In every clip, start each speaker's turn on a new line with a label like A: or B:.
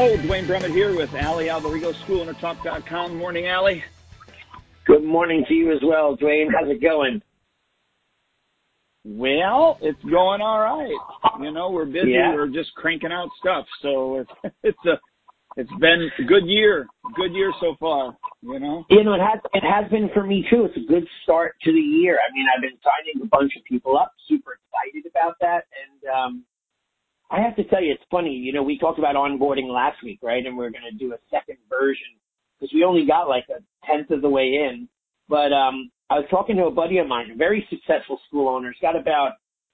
A: Hello, Duane Brummett here with Allie Alberigo, SchoolOwnerTalk.com. Morning, Allie.
B: Good morning to you as well, Duane. How's it going?
A: Well, it's going all right. You know, we're busy.
B: Yeah.
A: We're just cranking out stuff. So it's it's a it's been a good year, good year so far. You know.
B: You know, it has it has been for me too. It's a good start to the year. I mean, I've been signing a bunch of people up. Super excited about that, and um, I have to tell you, it's funny. You know, we talked about onboarding last week, right? And we're going to do a second version because we only got like a tenth of the way in. But um, I was talking to a buddy of mine, a very successful school owner. He's got about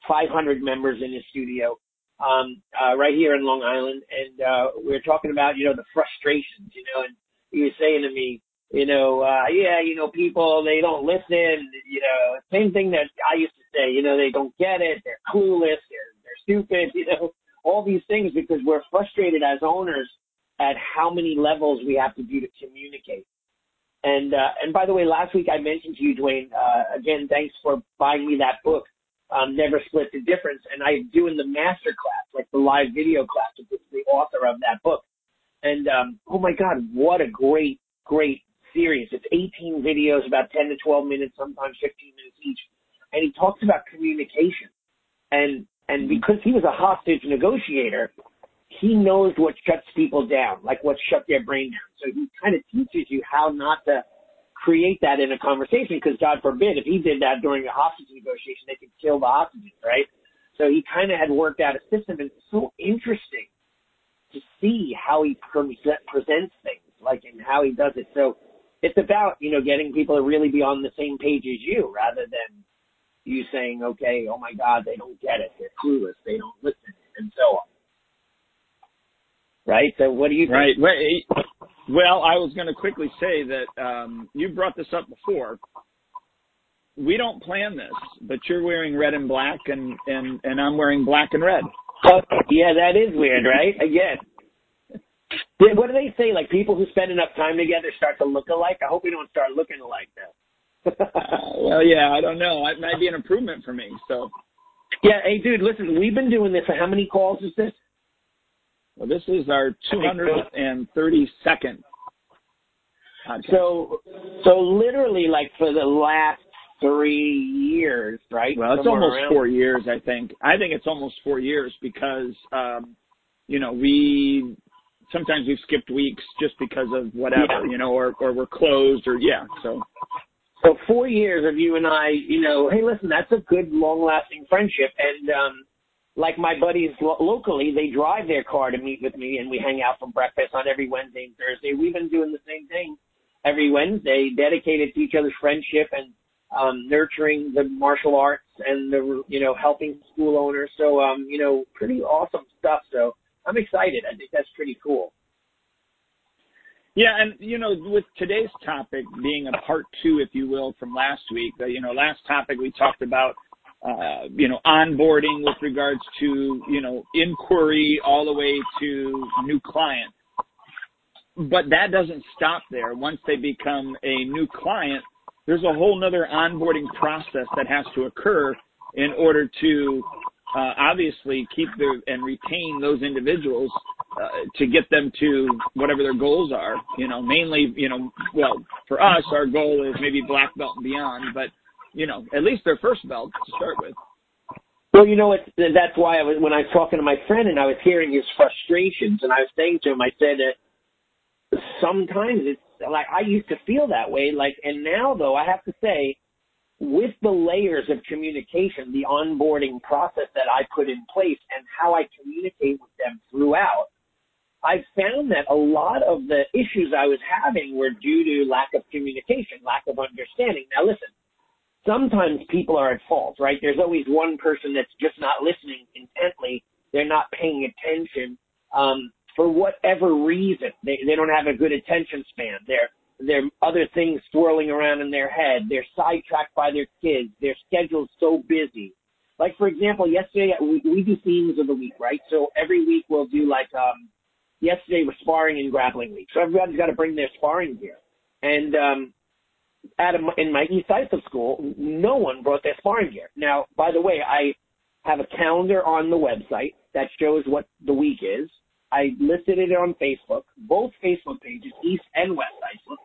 B: 500 members in his studio um, uh, right here in Long Island, and uh, we were talking about you know the frustrations, you know, and he was saying to me, you know, uh, yeah, you know, people they don't listen, you know, same thing that I used to say, you know, they don't get it, they're clueless, they're they're stupid, you know, all these things because we're frustrated as owners at how many levels we have to do to communicate. And uh, and by the way, last week I mentioned to you, Duane. Uh, again, thanks for buying me that book, um, Never Split the Difference. And I'm doing the master class, like the live video class with the author of that book. And um, oh my God, what a great, great series! It's 18 videos, about 10 to 12 minutes, sometimes 15 minutes each. And he talks about communication. And and mm-hmm. because he was a hostage negotiator, he knows what shuts people down, like what shut their brain down. So he kind of teaches you how not to create that in a conversation because God forbid if he did that during a hostage negotiation, they could kill the hostages, right? So he kind of had worked out a system and it's so interesting to see how he presents things, like and how he does it. So it's about, you know, getting people to really be on the same page as you rather than you saying, okay, oh my God, they don't get it. They're clueless. They don't listen and so on right? So what do you think?
A: Right. Well, I was going to quickly say that um, you brought this up before. We don't plan this, but you're wearing red and black, and and and I'm wearing black and red.
B: Oh, yeah, that is weird, right? Again. What do they say? Like people who spend enough time together start to look alike. I hope we don't start looking alike now.
A: Uh, well, yeah, I don't know. It might be an improvement for me. So.
B: Yeah. Hey, dude, listen. We've been doing this. For how many calls is this?
A: Well, this is our 232nd podcast.
B: So, so literally, like for the last three years, right?
A: Well, it's Somewhere almost around. four years, I think. I think it's almost four years because, um, you know, we sometimes we've skipped weeks just because of whatever, yeah. you know, or or we're closed or yeah. So.
B: So four years of you and I, you know, hey, listen, that's a good, long-lasting friendship, and um, like my buddies lo- locally, they drive their car to meet with me and we hang out for breakfast on every Wednesday and Thursday. We've been doing the same thing every Wednesday, dedicated to each other's friendship and um, nurturing the martial arts and the, you know, helping school owners. So, um, you know, pretty awesome stuff. So I'm excited. I think that's pretty cool.
A: Yeah, and you know, with today's topic being a part two, if you will, from last week, uh, you know, last topic we talked about uh, you know, onboarding with regards to, you know, inquiry all the way to new client. But that doesn't stop there. Once they become a new client, there's a whole nother onboarding process that has to occur in order to uh, obviously keep the and retain those individuals uh, to get them to whatever their goals are. You know, mainly, you know, well, for us, our goal is maybe black belt and beyond, but you know, at least their first belt to start with.
B: Well, you know what? That's why I was when I was talking to my friend and I was hearing his frustrations, and I was saying to him, I said that sometimes it's like I used to feel that way, like, and now though I have to say, with the layers of communication, the onboarding process that I put in place, and how I communicate with them throughout, I found that a lot of the issues I was having were due to lack of communication, lack of understanding. Now, listen sometimes people are at fault, right? There's always one person that's just not listening intently. They're not paying attention. Um, for whatever reason, they, they don't have a good attention span. There, there are other things swirling around in their head. They're sidetracked by their kids. Their schedule's so busy. Like for example, yesterday we, we do themes of the week, right? So every week we'll do like um, yesterday was sparring and grappling week. So everybody's got to bring their sparring gear. And um, at a, in my East Islip school, no one brought their sparring gear. Now, by the way, I have a calendar on the website that shows what the week is. I listed it on Facebook, both Facebook pages, East and West Islip,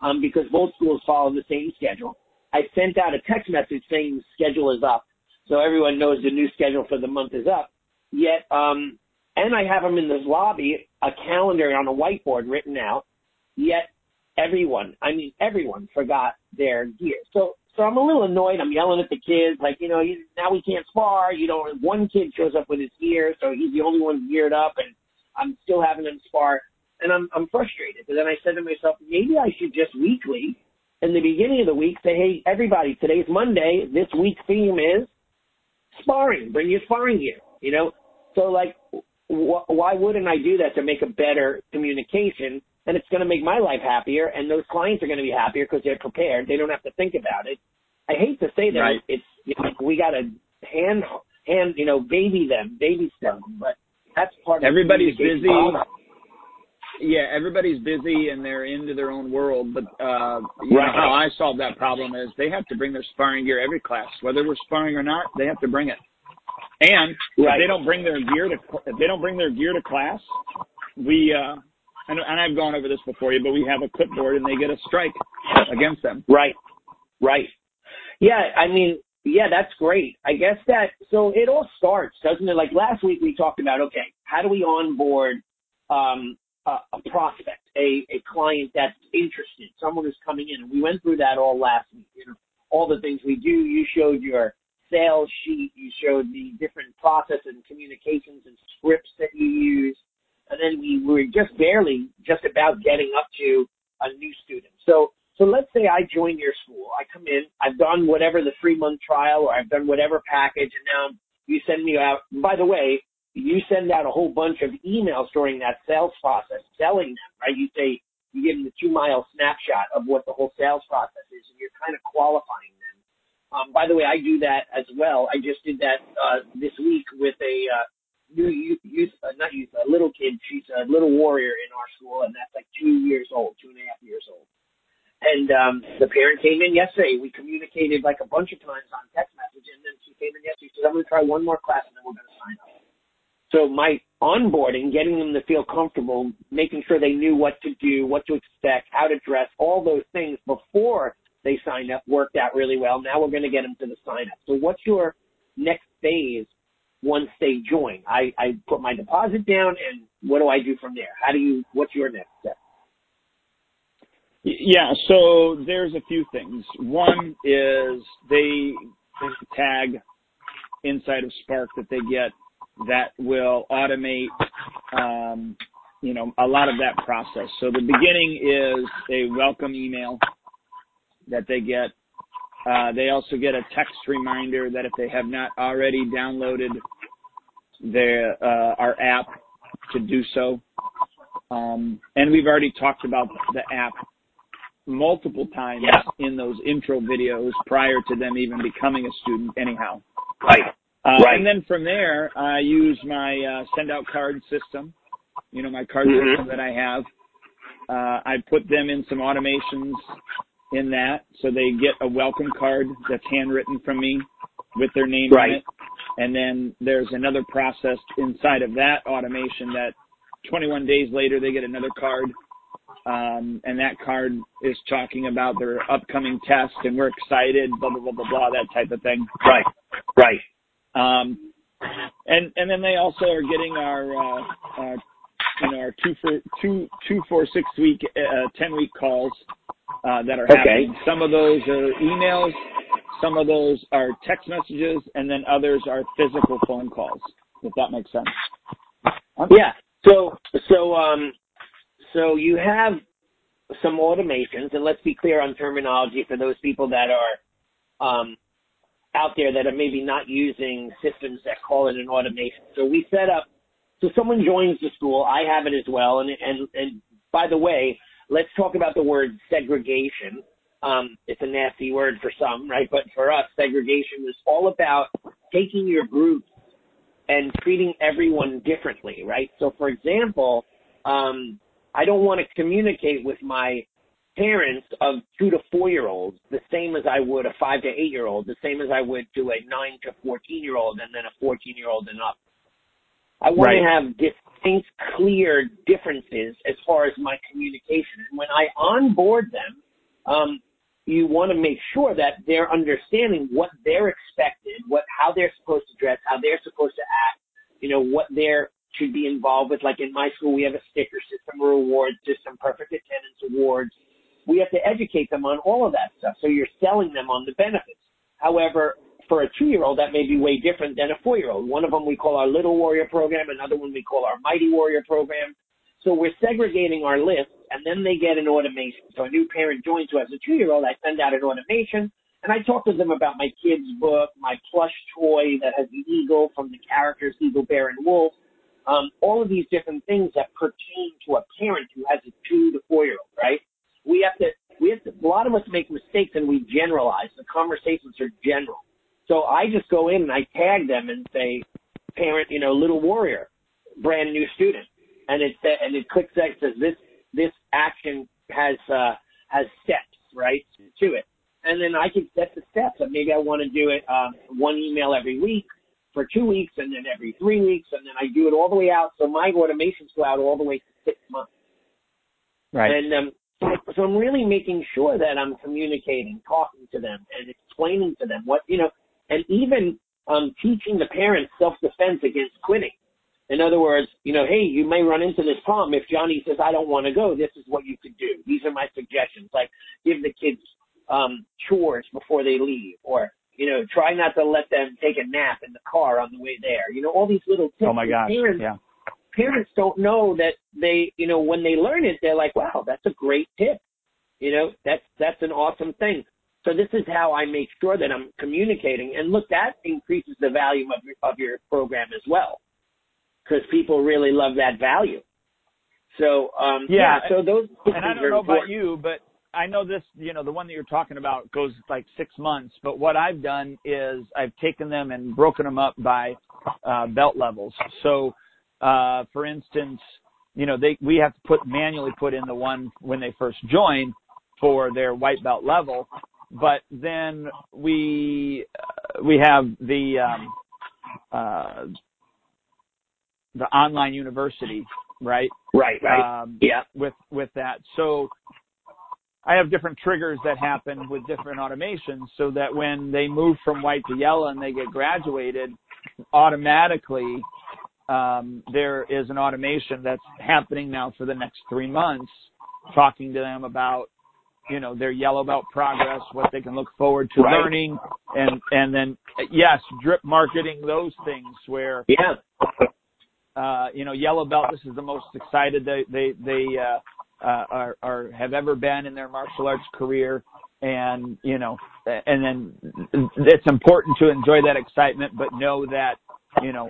B: um, because both schools follow the same schedule. I sent out a text message saying the schedule is up, so everyone knows the new schedule for the month is up. Yet, um, and I have them in this lobby, a calendar on a whiteboard written out. Yet, everyone, I mean everyone, forgot their gear. So so I'm a little annoyed. I'm yelling at the kids, like, you know, you, now we can't spar. You know, one kid shows up with his gear, so he's the only one geared up, and I'm still having him spar, and I'm I'm frustrated. But then I said to myself, maybe I should just weekly, in the beginning of the week, say, hey, everybody, today's Monday. This week's theme is sparring. Bring your sparring gear. You know, so like, wh- why wouldn't I do that to make a better communication? and it's going to make my life happier, and those clients are going to be happier because they're prepared. They don't have to think about it. I hate to say that
A: right.
B: it's you know, we got to hand hand you know baby them, baby them, but that's part of
A: everybody's busy. Yeah, everybody's busy and they're into their own world. But uh, you right. know how I solve that problem is they have to bring their sparring gear every class, whether we're sparring or not. They have to bring it. And right. if they don't bring their gear to if they don't bring their gear to class, we uh, and, and I've gone over this before you, but we have a clipboard and they get a strike against them.
B: Right. Right. Yeah. I mean, yeah, that's great. I guess that, so it all starts, doesn't it? Like last week we talked about, okay, how do we onboard, um, a, a prospect, a, a client that's interested, someone who's coming in. And we went through that all last week, you know, all the things we do. You showed your sales sheet. You showed the different process and communications and scripts that you use and then we were just barely just about getting up to a new student. So so let's say I join your school. I come in, I've done whatever the three month trial or I've done whatever package and now you send me out by the way, you send out a whole bunch of emails during that sales process selling them, right? You say you give them the two mile snapshot of what the whole sales process is and you're kind of qualifying. Um, by the way, I do that as well. I just did that uh, this week with a uh, new youth, youth uh, not youth, a little kid. She's a little warrior in our school, and that's like two years old, two and a half years old. And um, the parent came in yesterday. We communicated like a bunch of times on text message, and then she came in yesterday. She said, "I'm going to try one more class, and then we're going to sign up." So my onboarding, getting them to feel comfortable, making sure they knew what to do, what to expect, how to dress, all those things before they signed up worked out really well. Now we're going to get them to the sign up. So what's your next phase once they join? I, I put my deposit down and what do I do from there? How do you, what's your next step?
A: Yeah, so there's a few things. One is they, tag inside of Spark that they get that will automate, um, you know, a lot of that process. So the beginning is a welcome email that they get uh, they also get a text reminder that if they have not already downloaded their uh, our app to do so. Um, and we've already talked about the app multiple times yeah. in those intro videos prior to them even becoming a student anyhow.
B: Right.
A: Uh,
B: right.
A: And then from there, I use my uh, SendOutCards system, you know, my card
B: mm-hmm.
A: system that I have. Uh, I put them in some automations in that, so they get a welcome card that's handwritten from me with their name
B: right.
A: on it. And then there's another process inside of that automation that 21 days later they get another card. Um, and that card is talking about their upcoming test and we're excited, blah, blah, blah, blah, blah, that type of thing.
B: Right. Right.
A: Um, and, and then they also are getting our, uh, uh, you know, our two for two, two, four, six week, uh, 10 week calls uh, that are
B: okay.
A: happening. Some of those are emails, some of those are text messages, and then others are physical phone calls. If that makes sense.
B: Yeah. So so um so you have some automations, and let's be clear on terminology for those people that are um, out there that are maybe not using systems that call it an automation. So we set up. So someone joins the school. I have it as well, and and and by the way, let's talk about the word segregation. Um, it's a nasty word for some, right? But for us, segregation is all about taking your groups and treating everyone differently, right? So for example, um, I don't want to communicate with my parents of two to four year olds the same as I would a five to eight year old, the same as I would to a nine to 14 year old and then a 14 year old and up. I want right. to have distinct, clear differences as far as my communication. And when I onboard them, um, you want to make sure that they're understanding what they're expected, what how they're supposed to dress, how they're supposed to act, you know, what they're should be involved with. Like in my school, we have a sticker system, a reward system, perfect attendance awards. We have to educate them on all of that stuff. So you're selling them on the benefits. However, for a two-year-old, that may be way different than a four-year-old. One of them we call our Little Warrior program, another one we call our Mighty Warrior program. So we're segregating our lists, and then they get an automation. So a new parent joins who has a two-year-old, I send out an automation, and I talk to them about my kid's book, my plush toy that has the eagle from the characters Eagle, Bear, and Wolf, um, all of these different things that pertain to a parent who has a two to four-year-old, right? We have to, we have to, a lot of us make mistakes and we generalize. The conversations are general. So I just go in and I tag them and say, parent, you know, little warrior, brand new student and it says, and it clicks that says this this action has uh, has steps right to it, and then I can set the steps. And maybe I want to do it um, one email every week for two weeks, and then every three weeks, and then I do it all the way out. So my automations go out all the way to six months.
A: Right.
B: And um, so, so I'm really making sure that I'm communicating, talking to them, and explaining to them what you know, and even um, teaching the parents self defense against quitting. In other words, you know, hey, you may run into this problem. If Johnny says, I don't want to go, this is what you could do. These are my suggestions. Like give the kids, um, chores before they leave or, you know, try not to let them take a nap in the car on the way there. You know, all these little tips.
A: Oh my gosh.
B: Parents,
A: yeah.
B: Parents don't know that they, you know, when they learn it, they're like, wow, that's a great tip. You know, that's, that's an awesome thing. So this is how I make sure that I'm communicating. And look, that increases the value of your, of your program as well because people really love that value. So um,
A: yeah,
B: yeah so those
A: and I don't know about you, but I know this. You know, the one that you're talking about goes like six months. But what I've done is I've taken them and broken them up by uh, belt levels. So, uh, for instance, you know, they we have to put manually put in the one when they first join for their white belt level, but then we uh, we have the um, uh, the online university, right?
B: Right, right.
A: Um,
B: yeah.
A: With with that, so I have different triggers that happen with different automations, so that when they move from white to yellow and they get graduated, automatically um, there is an automation that's happening now for the next three months, talking to them about you know their yellow belt progress, what they can look forward to
B: right.
A: learning, and and then yes, drip marketing those things where
B: yeah
A: uh, you know, yellow belt. This is the most excited they they they uh, uh, are, are have ever been in their martial arts career, and you know, and then it's important to enjoy that excitement, but know that you know,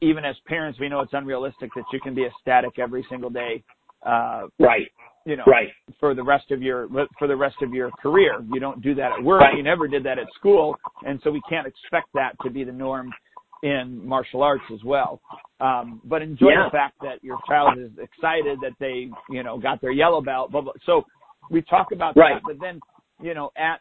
A: even as parents, we know it's unrealistic that you can be ecstatic every single day. Uh,
B: right.
A: You know,
B: right.
A: for the rest of your for the rest of your career, you don't do that at work.
B: Right.
A: You never did that at school, and so we can't expect that to be the norm in martial arts as well. Um, but enjoy
B: yeah.
A: the fact that your child is excited that they, you know, got their yellow belt. Blah, blah. So we talk about
B: right.
A: that, but then, you know, at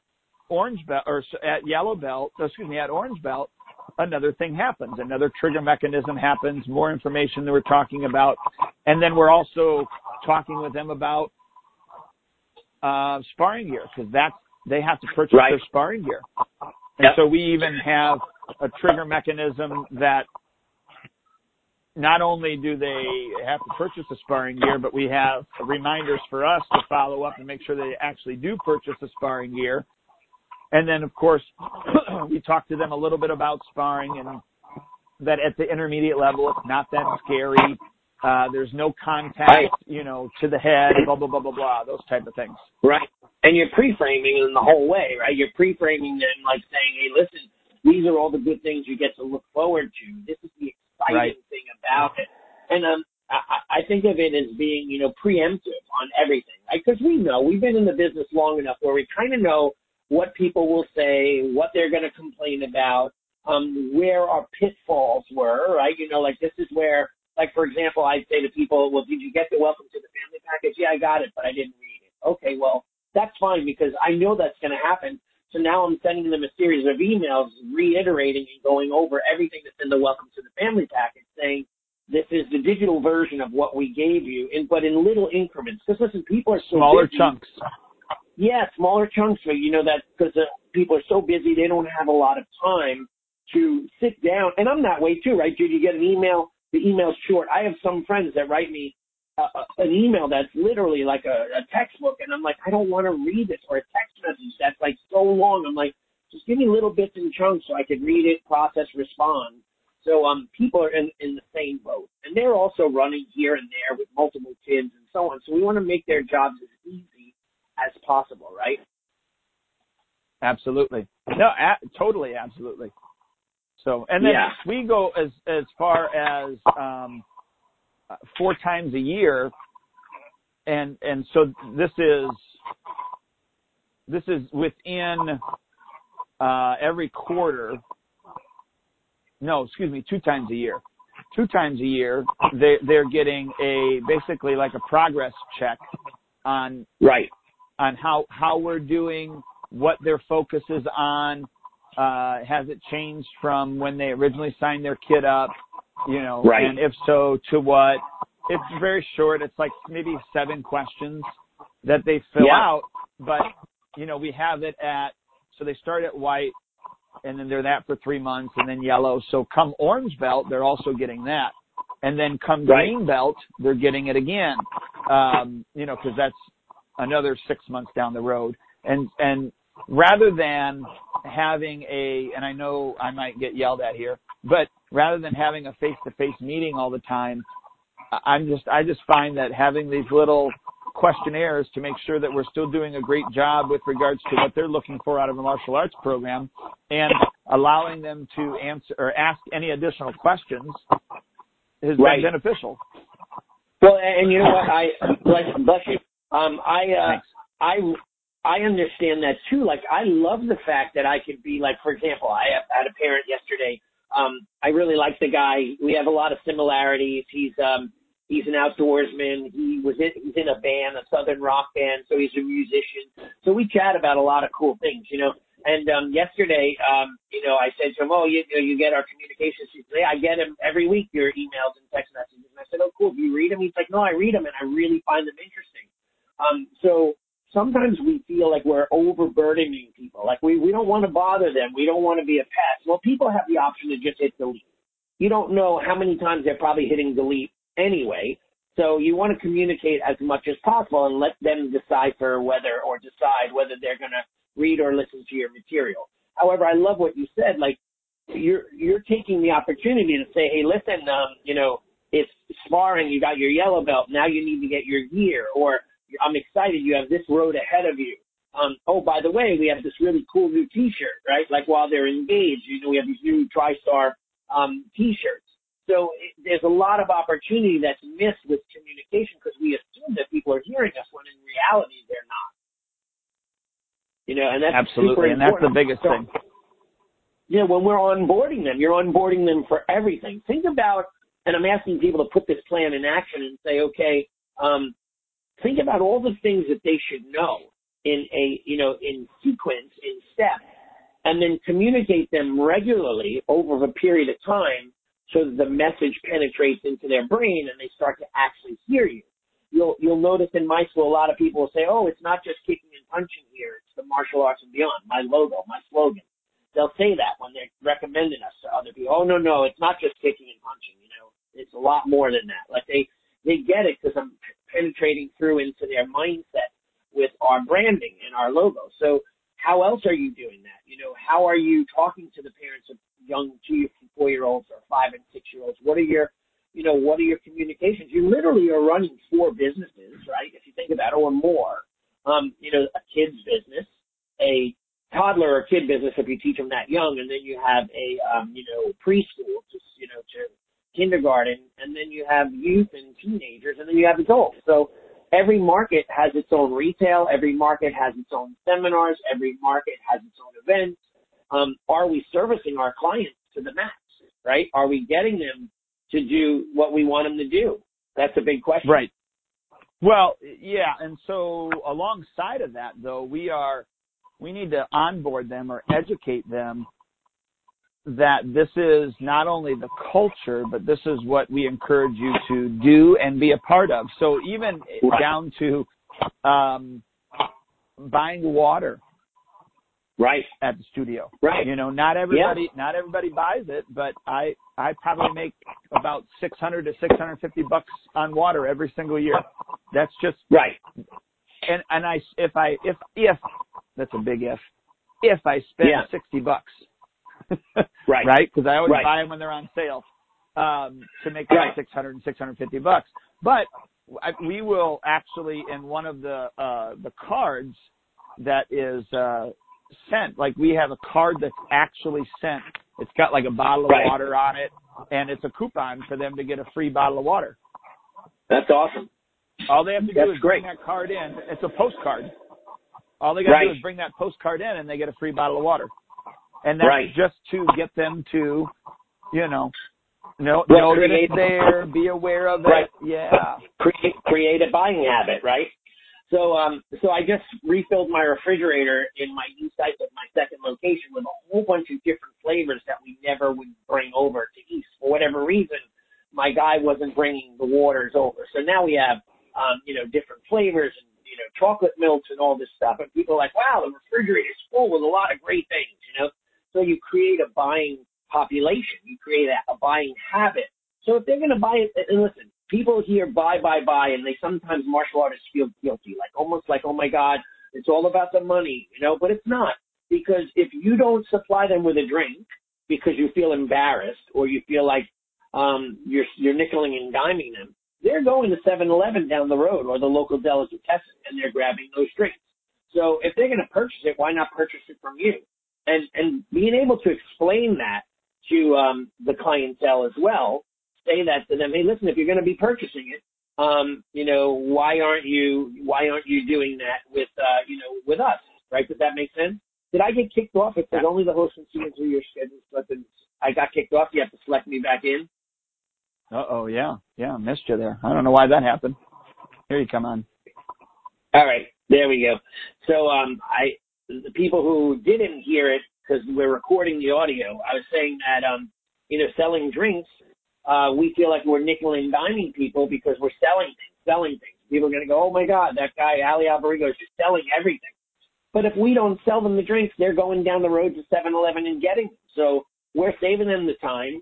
A: orange belt or at yellow belt, excuse me, at orange belt, another thing happens. Another trigger mechanism happens. More information that we're talking about, and then we're also talking with them about uh, sparring gear because that's they have to purchase
B: right.
A: their sparring gear. And
B: yep.
A: so we even have a trigger mechanism that not only do they have to purchase the sparring gear, but we have reminders for us to follow up and make sure they actually do purchase the sparring gear. And then, of course, we talk to them a little bit about sparring and that at the intermediate level, it's not that scary. Uh, there's no contact,
B: right.
A: you know, to the head, blah, blah, blah, blah, blah, those type of things.
B: Right. And you're pre-framing in the whole way, right? You're pre-framing them like saying, hey, listen, these are all the good things you get to look forward to. This is the exciting
A: right.
B: thing about it. And um, I, I think of it as being, you know, preemptive on everything. right? Because we know, we've been in the business long enough where we kind of know what people will say, what they're going to complain about, um, where our pitfalls were, right? You know, like this is where, like for example, I say to people, well, did you get the welcome to the family package? Yeah, I got it, but I didn't read it. Okay, well, that's fine because I know that's going to happen. So now I'm sending them a series of emails reiterating and going over everything that's in the welcome to the family package saying, this is the digital version of what we gave you, in, but in little increments. Because listen, people are so
A: smaller
B: busy.
A: chunks.
B: Yeah, smaller chunks. So you know that because uh, people are so busy, they don't have a lot of time to sit down. And I'm that way too, right, Judy? You get an email, the email's short. I have some friends that write me uh, an email that's literally like a, a textbook, and I'm like, I don't want to read this, or a text message that's like so long. I'm like, just give me little bits and chunks so I can read it, process, respond. So um, people are in, in the same boat, and they're also running here and there with multiple kids and so on. So we want to make their jobs as easy as possible, right?
A: Absolutely. No, a- totally, absolutely. So, and then
B: Yeah.
A: we go as as far as um, four times a year, and and so this is this is within uh, every quarter. No, excuse me, two times a year. Two times a year, they they're getting a basically like a progress check on
B: Right.
A: On how how we're doing, what their focus is on. Uh, has it changed from when they originally signed their kid up? You know,
B: Right.
A: and if so, to what? It's very short. It's like maybe seven questions that they fill out, but you know, we have it at so they start at white, and then they're that for three months, and then yellow. So come orange belt, they're also getting that, and then come green belt, they're getting it again. Um, you know, because that's another six months down the road. And and rather than having a and I know I might get yelled at here, but rather than having a face to face meeting all the time, I- I'm just I just find that having these little questionnaires to make sure that we're still doing a great job with regards to what they're looking for out of a martial arts program and allowing them to answer or ask any additional questions has been beneficial.
B: Well, and and you know what? I bless you. Um, I uh,
A: Thanks.
B: I I understand that too. Like I love the fact that I could be like, for example, I have, had a parent yesterday. Um, I really like the guy. We have a lot of similarities. He's um he's an outdoorsman. He was in he's in a band, a southern rock band, so he's a musician. So we chat about a lot of cool things, you know. And um yesterday, um, you know, I said to him, "Oh, you you, know, you get our communications." He said, "Yeah, I get him every week, your emails and text messages." And I said, "Oh, cool. Do you read them?" He's like, "No, I read them, and I really find them interesting." Um, so sometimes we feel like we're overburdening people. Like we, we don't want to bother them. We don't want to be a pest. Well, people have the option to just hit delete. You don't know how many times they're probably hitting delete anyway. So you want to communicate as much as possible and let them decipher whether or decide whether they're going to read or listen to your material. However, I love what you said. Like you're, you're taking the opportunity to say, Hey, listen, um, you know, it's sparring. You got your yellow belt. Now you need to get your gear or I'm excited you have this road ahead of you. Um, oh, by the way, we have this really cool new T-shirt, right? Like while they're engaged, you know, we have these new TriStar um, T-shirts. So it, there's a lot of opportunity that's missed with communication because we assume that people are hearing us when in reality they're not. You know, and that's
A: Absolutely, and that's the biggest
B: So,
A: thing.
B: you know, when we're onboarding them, you're onboarding them for everything. Think about, and I'm asking people to put this plan in action and say, okay, um, think about all the things that they should know in a, you know, in sequence, in step, and then communicate them regularly over a period of time so that the message penetrates into their brain and they start to actually hear you. You'll, you'll notice in my school, a lot of people will say, oh, it's not just kicking and punching here. It's the martial arts and beyond, my logo, my slogan. They'll say that when they're recommending us to other people. Oh, no, no, it's not just kicking and punching, you know. It's a lot more than that. Like they, they get it because I'm penetrating through into their mindset with our branding and our logo. So how else are you doing that? You know, how are you talking to the parents of young two, four year olds or five and six year olds? What are your, you know, what are your communications? You literally are running four businesses, right? If you think about it or more. Um, you know, a kid's business, a toddler or kid business if you teach them that young, and then you have a, um, you know, preschool, just, you know, to kindergarten, and then you have youth and teenagers, and then you have adults. So every market has its own retail, every market has its own seminars, every market has its own events. Um, are we servicing our clients to the max, right? Are we getting them to do what we want them to do? That's a big question.
A: Right. Well, yeah, and so alongside of that, though, we are we need to onboard them or educate them that this is not only the culture, but this is what we encourage you to do and be a part of. So even
B: Right.
A: down to um, buying water
B: Right.
A: at the studio.
B: Right.
A: You know, not everybody not everybody buys it, but I I probably make about 600 to 650 bucks on water every single year. That's just
B: Right.
A: and and I if I if if that's a big if if I spend
B: Yeah.
A: 60 bucks.
B: Right.
A: right? Because I always
B: Right.
A: buy them when they're on sale um, to make that
B: Right.
A: 600 and 650 bucks. But I, we will actually in one of the uh, the cards that is uh, sent, like we have a card that's actually sent. It's got like a bottle of
B: Right.
A: water on it, and it's a coupon for them to get a free bottle of water.
B: That's awesome.
A: All they have to do
B: That's
A: is bring that card in. It's a postcard. All they got to
B: Right.
A: do is bring that postcard in, and they get a free bottle of water. And that's
B: Right.
A: just to get them to, you know, know,
B: Well,
A: know that it's there, be aware of it.
B: Right.
A: Yeah.
B: create create a buying habit, right? So um so I just refilled my refrigerator in my new site at my second location with a whole bunch of different flavors that we never would bring over to East for whatever reason. My guy wasn't bringing the waters over, so now we have um you know different flavors and you know chocolate milks and all this stuff. And people are like, wow, the refrigerator is full with a lot of great things, you know. So you create a buying population, you create a, a buying habit. So if they're going to buy it, and listen, people here buy, buy, buy, and they sometimes martial artists feel guilty, like almost like, oh my God, it's all about the money, you know, but it's not. Because if you don't supply them with a drink because you feel embarrassed or you feel like um, you're you're nickeling and diming them, they're going to 7-Eleven down the road or the local delicatessen and they're grabbing those drinks. So if they're going to purchase it, why not purchase it from you? And and being able to explain that to um, the clientele as well, say that to them. Hey, listen, if you're going to be purchasing it, um, you know, why aren't you why aren't you doing that with uh, you know with us? Right? Does that make sense? Did I get kicked off? It says only the host can see into your schedule. But I got kicked off. You have to select me back in.
A: Uh oh, yeah, yeah, missed you there. I don't know why that happened. Here you come on.
B: All right, there we go. So um, I the people who didn't hear it because we're recording the audio, I was saying that um, you know, selling drinks, uh, we feel like we're nickel and diming people because we're selling things, selling things. People are going to go, oh my God, that guy Allie Alberigo is just selling everything. But if we don't sell them the drinks, they're going down the road to 7-Eleven and getting them. So we're saving them the time.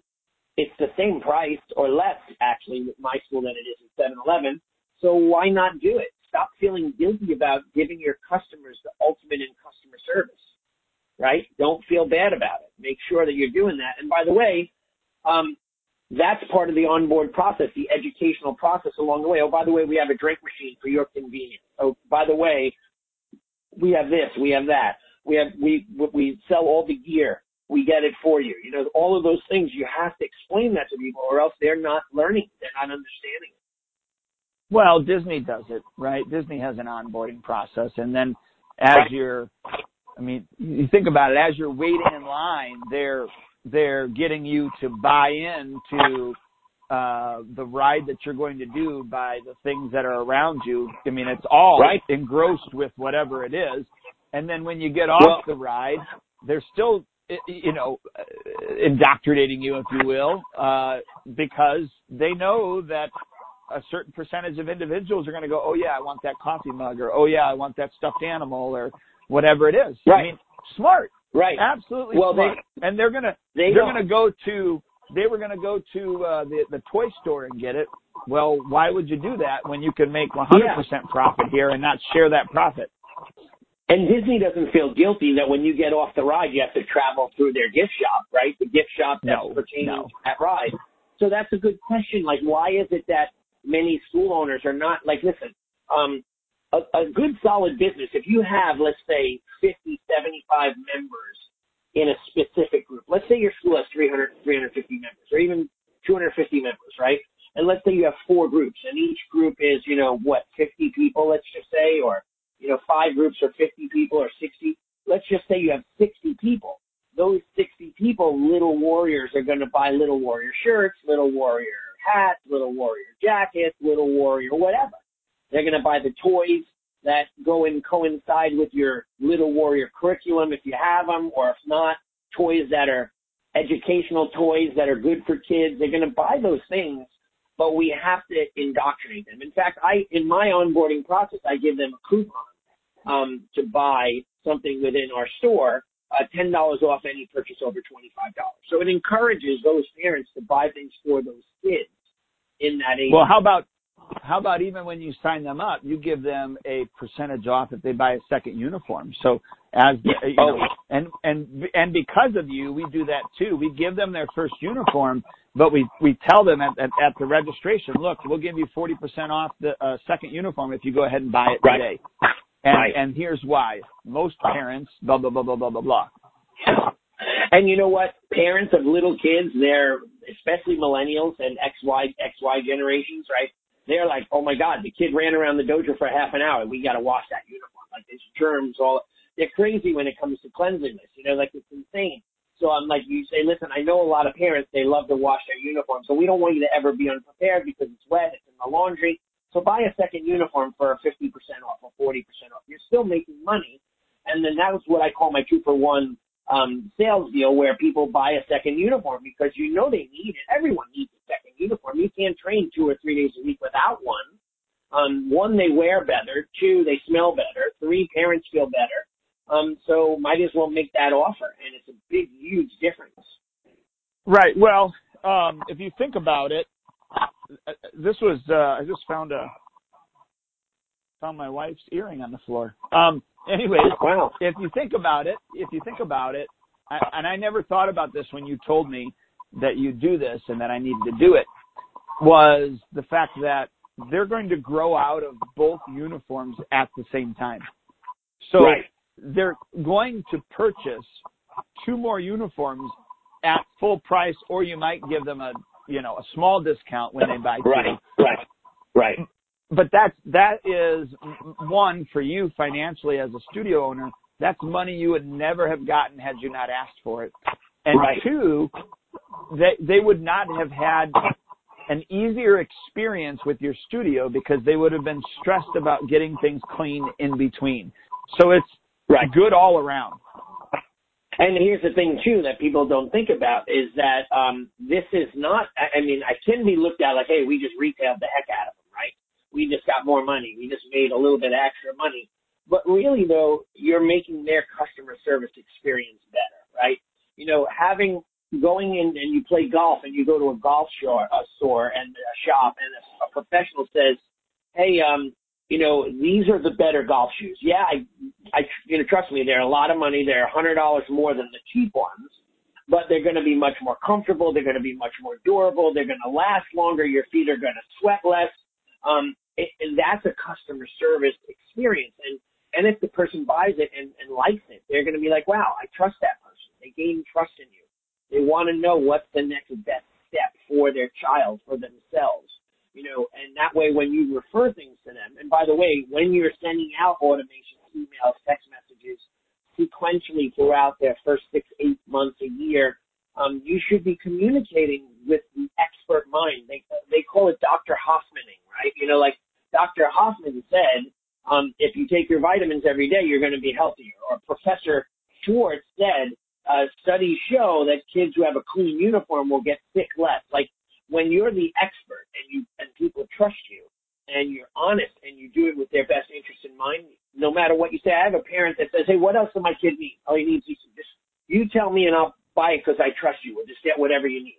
B: It's the same price or less actually with my school than it is at 7-Eleven. So why not do it? Stop feeling guilty about giving your customers the ultimate in customer service, right? Don't feel bad about it. Make sure that you're doing that. And by the way, um, that's part of the onboard process, the educational process along the way. Oh, by the way, we have a drink machine for your convenience. Oh, by the way, we have this, we have that. We have, we, we sell all the gear. We get it for you. You know, all of those things, you have to explain that to people or else they're not learning. They're not understanding it.
A: Well, Disney does it, right? Disney has an onboarding process and then as you're I mean, you think about it, as you're waiting in line, they're they're getting you to buy in to uh the ride that you're going to do by the things that are around you. I mean, it's all
B: Right.
A: engrossed with whatever it is. And then when you get off
B: Well-
A: the ride, they're still you know indoctrinating you if you will uh because they know that a certain percentage of individuals are going to go, oh yeah, I want that coffee mug, or oh yeah, I want that stuffed animal, or whatever it is. I
B: Right.
A: mean, smart,
B: Right.
A: absolutely
B: Well,
A: smart. and they're gonna
B: They
A: they're
B: don't.
A: gonna go to they were gonna go to uh, the the toy store and get it. Well, why would you do that when you can make 100% profit here and not share that profit?
B: And Disney doesn't feel guilty that when you get off the ride, you have to travel through their gift shop, right? The gift shop that's
A: No,
B: pertaining
A: no.
B: to that ride. So that's a good question. Like, why is it that many school owners are not like, listen, um, a, a good solid business, if you have, let's say, 50, 75 members in a specific group, let's say your school has 300, 350 members or even 250 members, right? And let's say you have four groups and each group is, you know, what, 50 people, let's just say, or, you know, five groups are 50 people or 60. Let's just say you have 60 people. Those 60 people, little warriors, are going to buy little warrior shirts, little warrior hats, little warrior jackets, little warrior whatever. They're going to buy the toys that go and coincide with your little warrior curriculum if you have them, or if not, toys that are educational toys that are good for kids. They're going to buy those things, but we have to indoctrinate them. In fact, I in my onboarding process, I give them a coupon um, to buy something within our store, uh, ten dollars off any purchase over twenty five dollars. So it encourages those parents to buy things for those kids in that age.
A: Well, how about how about even when you sign them up, you give them a percentage off if they buy a second uniform. So as the, you know, and and and because of you, we do that too. We give them their first uniform, but we we tell them at at, at the registration, look, we'll give you forty percent off the uh, second uniform if you go ahead and buy it today.
B: Right.
A: And
B: right.
A: and here's why. Most parents, blah blah blah blah blah blah blah.
B: And you know what? Parents of little kids, they're especially millennials and XY XY generations, right? They're like, oh my God, the kid ran around the dojo for half an hour. We got to wash that uniform. Like there's germs all. They're crazy when it comes to cleanliness. You know, like it's insane. So I'm like, you say, listen, I know a lot of parents, they love to wash their uniform. So we don't want you to ever be unprepared because it's wet, it's in the laundry. So buy a second uniform for 50% off or 40% off. You're still making money. And then that was what I call my two for one um, sales deal where people buy a second uniform because you know they need it. Everyone needs a second uniform. You can't train two or three days a week without one. Um, one, they wear better. Two, they smell better. Three, parents feel better. Um, so might as well make that offer, and it's a big, huge difference.
A: Right. Well, um, if you think about it, uh, this was uh, I just found a found my wife's earring on the floor. Um, anyway,
B: wow.
A: if you think about it, if you think about it, I, and I never thought about this when you told me that you do this and that I needed to do it, was the fact that they're going to grow out of both uniforms at the same time. So
B: right.
A: they're going to purchase two more uniforms at full price, or you might give them a you know a small discount when they buy two.
B: Right, right, right.
A: But that's that is one for you financially as a studio owner. That's money you would never have gotten had you not asked for it. And
B: right.
A: two, they they would not have had an easier experience with your studio because they would have been stressed about getting things clean in between. So it's
B: right.
A: good all around.
B: And here's the thing too that people don't think about is that um, this is not. I mean, I can be looked at like, hey, we just retailed the heck out of them? We just got more money. We just made a little bit extra money. But really, though, you're making their customer service experience better, right? You know, having going in and you play golf and you go to a golf store, a store and a shop, and a, a professional says, "Hey, um, you know, these are the better golf shoes. Yeah, I, I, you know, trust me, they're a lot of money. They're a hundred dollars more than the cheap ones, but they're going to be much more comfortable. They're going to be much more durable. They're going to last longer. Your feet are going to sweat less. Um, it, and that's a customer service experience. And, and if the person buys it and, and likes it, they're going to be like, wow, I trust that person. They gain trust in you. They want to know what's the next best step for their child, for themselves you know, and that way when you refer things to them, and by the way, when you're sending out automation emails, text messages, sequentially throughout their first six, eight months, a year, um, you should be communicating with the expert mind. They, they call it Dr. Hoffmaning, right? You know, like Dr. Hoffman said, um, if you take your vitamins every day, you're going to be healthier. Or Professor Schwartz said, uh, studies show that kids who have a clean uniform will get sick less. Like when you're the expert and you and people trust you and you're honest and you do it with their best interest in mind, no matter what you say. I have a parent that says, "Hey, what else does my kid need? Oh, he needs just you tell me and I'll buy it because I trust you. Or just get whatever you need."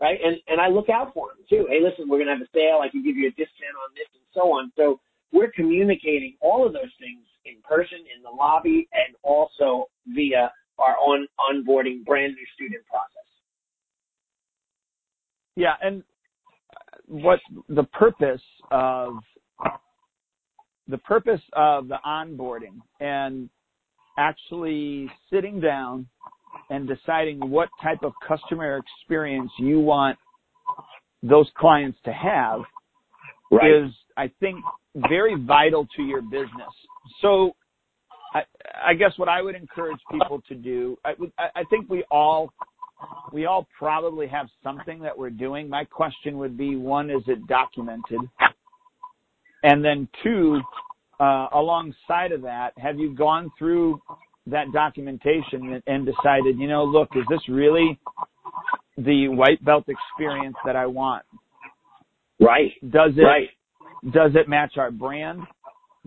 B: Right? And and I look out for them too. Hey, listen, we're gonna have a sale. I can give you a discount on this and so on. So we're communicating all of those things in person in the lobby and also via our on onboarding brand new student process.
A: Yeah, and uh, what the purpose of the purpose of the onboarding and actually sitting down and deciding what type of customer experience you want those clients to have
B: right.
A: is, I think, very vital to your business. So, I, I guess what I would encourage people to do, I, I think we all we all probably have something that we're doing. My question would be one, is it documented? And then two, uh, alongside of that, have you gone through that documentation and decided, you know, look, is this really the white belt experience that I want?
B: Right.
A: Does it
B: Right.
A: does it match our brand?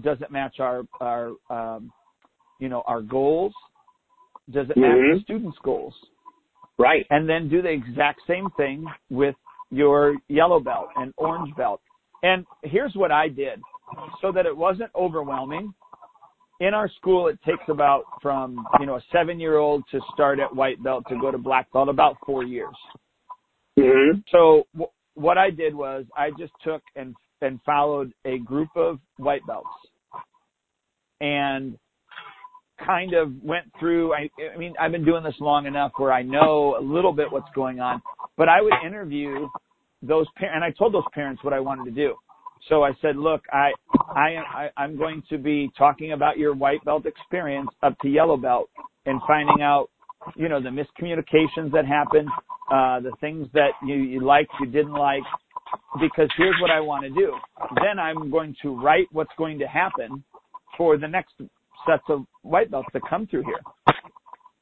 A: Does it match our our um, you know our goals? Does it match
B: Mhm.
A: the students' goals?
B: Right.
A: And then do the exact same thing with your yellow belt and orange belt. And here's what I did so that it wasn't overwhelming. In our school, it takes about from, you know, a seven year old to start at white belt to go to black belt about four years.
B: Mhm.
A: So w- what I did was I just took and and followed a group of white belts and kind of went through I I mean I've been doing this long enough where I know a little bit what's going on but I would interview those parents and I told those parents what I wanted to do so I said look I I am I, I'm going to be talking about your white belt experience up to yellow belt and finding out you know the miscommunications that happened uh the things that you, you liked you didn't like because here's what I want to do then I'm going to write what's going to happen for the next sets of white belts that come through here.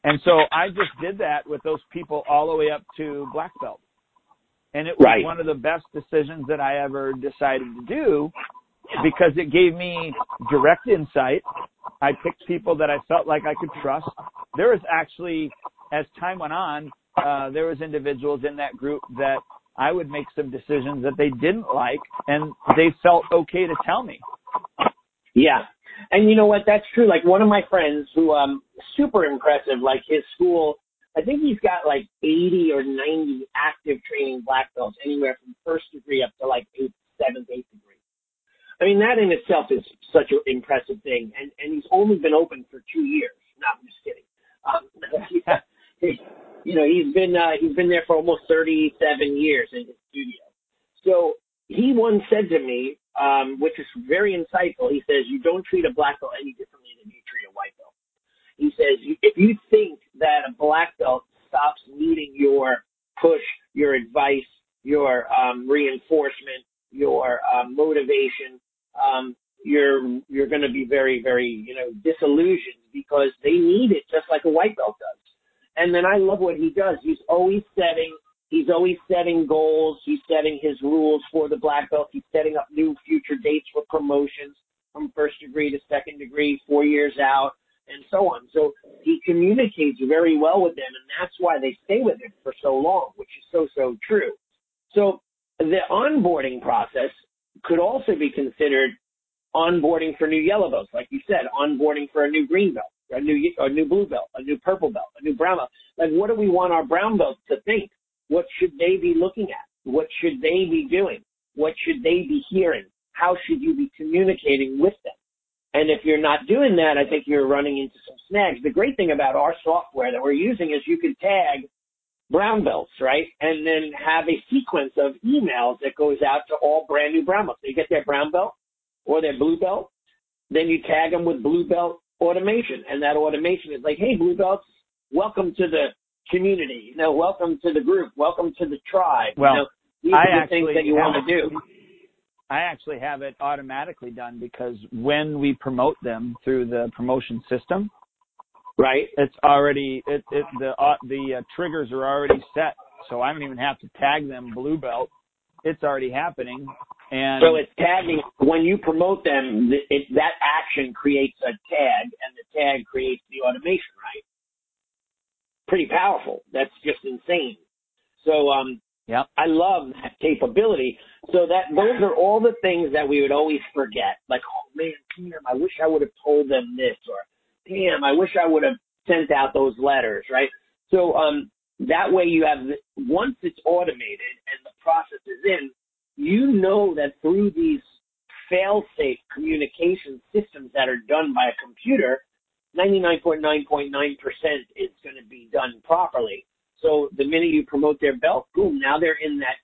A: And so I just did that with those people all the way up to black belt. And it was
B: Right.
A: one of the best decisions that I ever decided to do because it gave me direct insight. I picked people that I felt like I could trust. There was actually, as time went on, uh, there was individuals in that group that I would make some decisions that they didn't like and they felt okay to tell me.
B: Yeah. And you know what? That's true. Like one of my friends who um super impressive, like his school, I think he's got like 80 or 90 active training black belts anywhere from first degree up to like eighth, seventh, eighth degree. I mean, that in itself is such an impressive thing. And, and he's only been open for two years. No, I'm just kidding. Um, you know, he's been, uh, he's been there for almost 37 years in his studio. So he once said to me, um, which is very insightful, he says, you don't treat a black belt any differently than you treat a white belt. He says, if you think that a black belt stops needing your push, your advice, your um, reinforcement, your um, motivation, um, you're you're going to be very, very, you know, disillusioned because they need it just like a white belt does. And then I love what he does. He's always setting He's always setting goals. He's setting his rules for the black belt. He's setting up new future dates for promotions from first degree to second degree, four years out, and so on. So he communicates very well with them, and that's why they stay with him for so long, which is so, so true. So the onboarding process could also be considered onboarding for new yellow belts, like you said, onboarding for a new green belt, a new a new blue belt, a new purple belt, a new brown belt. Like, what do we want our brown belts to think? What should they be looking at? What should they be doing? What should they be hearing? How should you be communicating with them? And if you're not doing that, I think you're running into some snags. The great thing about our software that we're using is you can tag brown belts, right? And then have a sequence of emails that goes out to all brand new brown belts. They get their brown belt or their blue belt, then you tag them with blue belt automation. And that automation is like, hey, blue belts, welcome to the community. You know, welcome to the group. Welcome to the tribe.
A: Well,
B: you know, these
A: I
B: are the things that you want to do.
A: I actually have it automatically done because when we promote them through the promotion system,
B: Right?
A: it's already it, it the uh, the uh, triggers are already set, so I don't even have to tag them blue belt. It's already happening, and
B: So it's tagging. When you promote them, th- it, that action creates a tag, and the tag creates the automation, right? Pretty powerful. That's just insane. So, um,
A: Yep.
B: I love that capability. So that those are all the things that we would always forget. Like, oh man, damn, I wish I would have told them this, or damn, I wish I would have sent out those letters, right? So, um, that way you have once it's automated and the process is in, you know that through these fail-safe communication systems that are done by a computer, 99.9.9% is going to be done properly. So the minute you promote their belt, boom, now they're in that.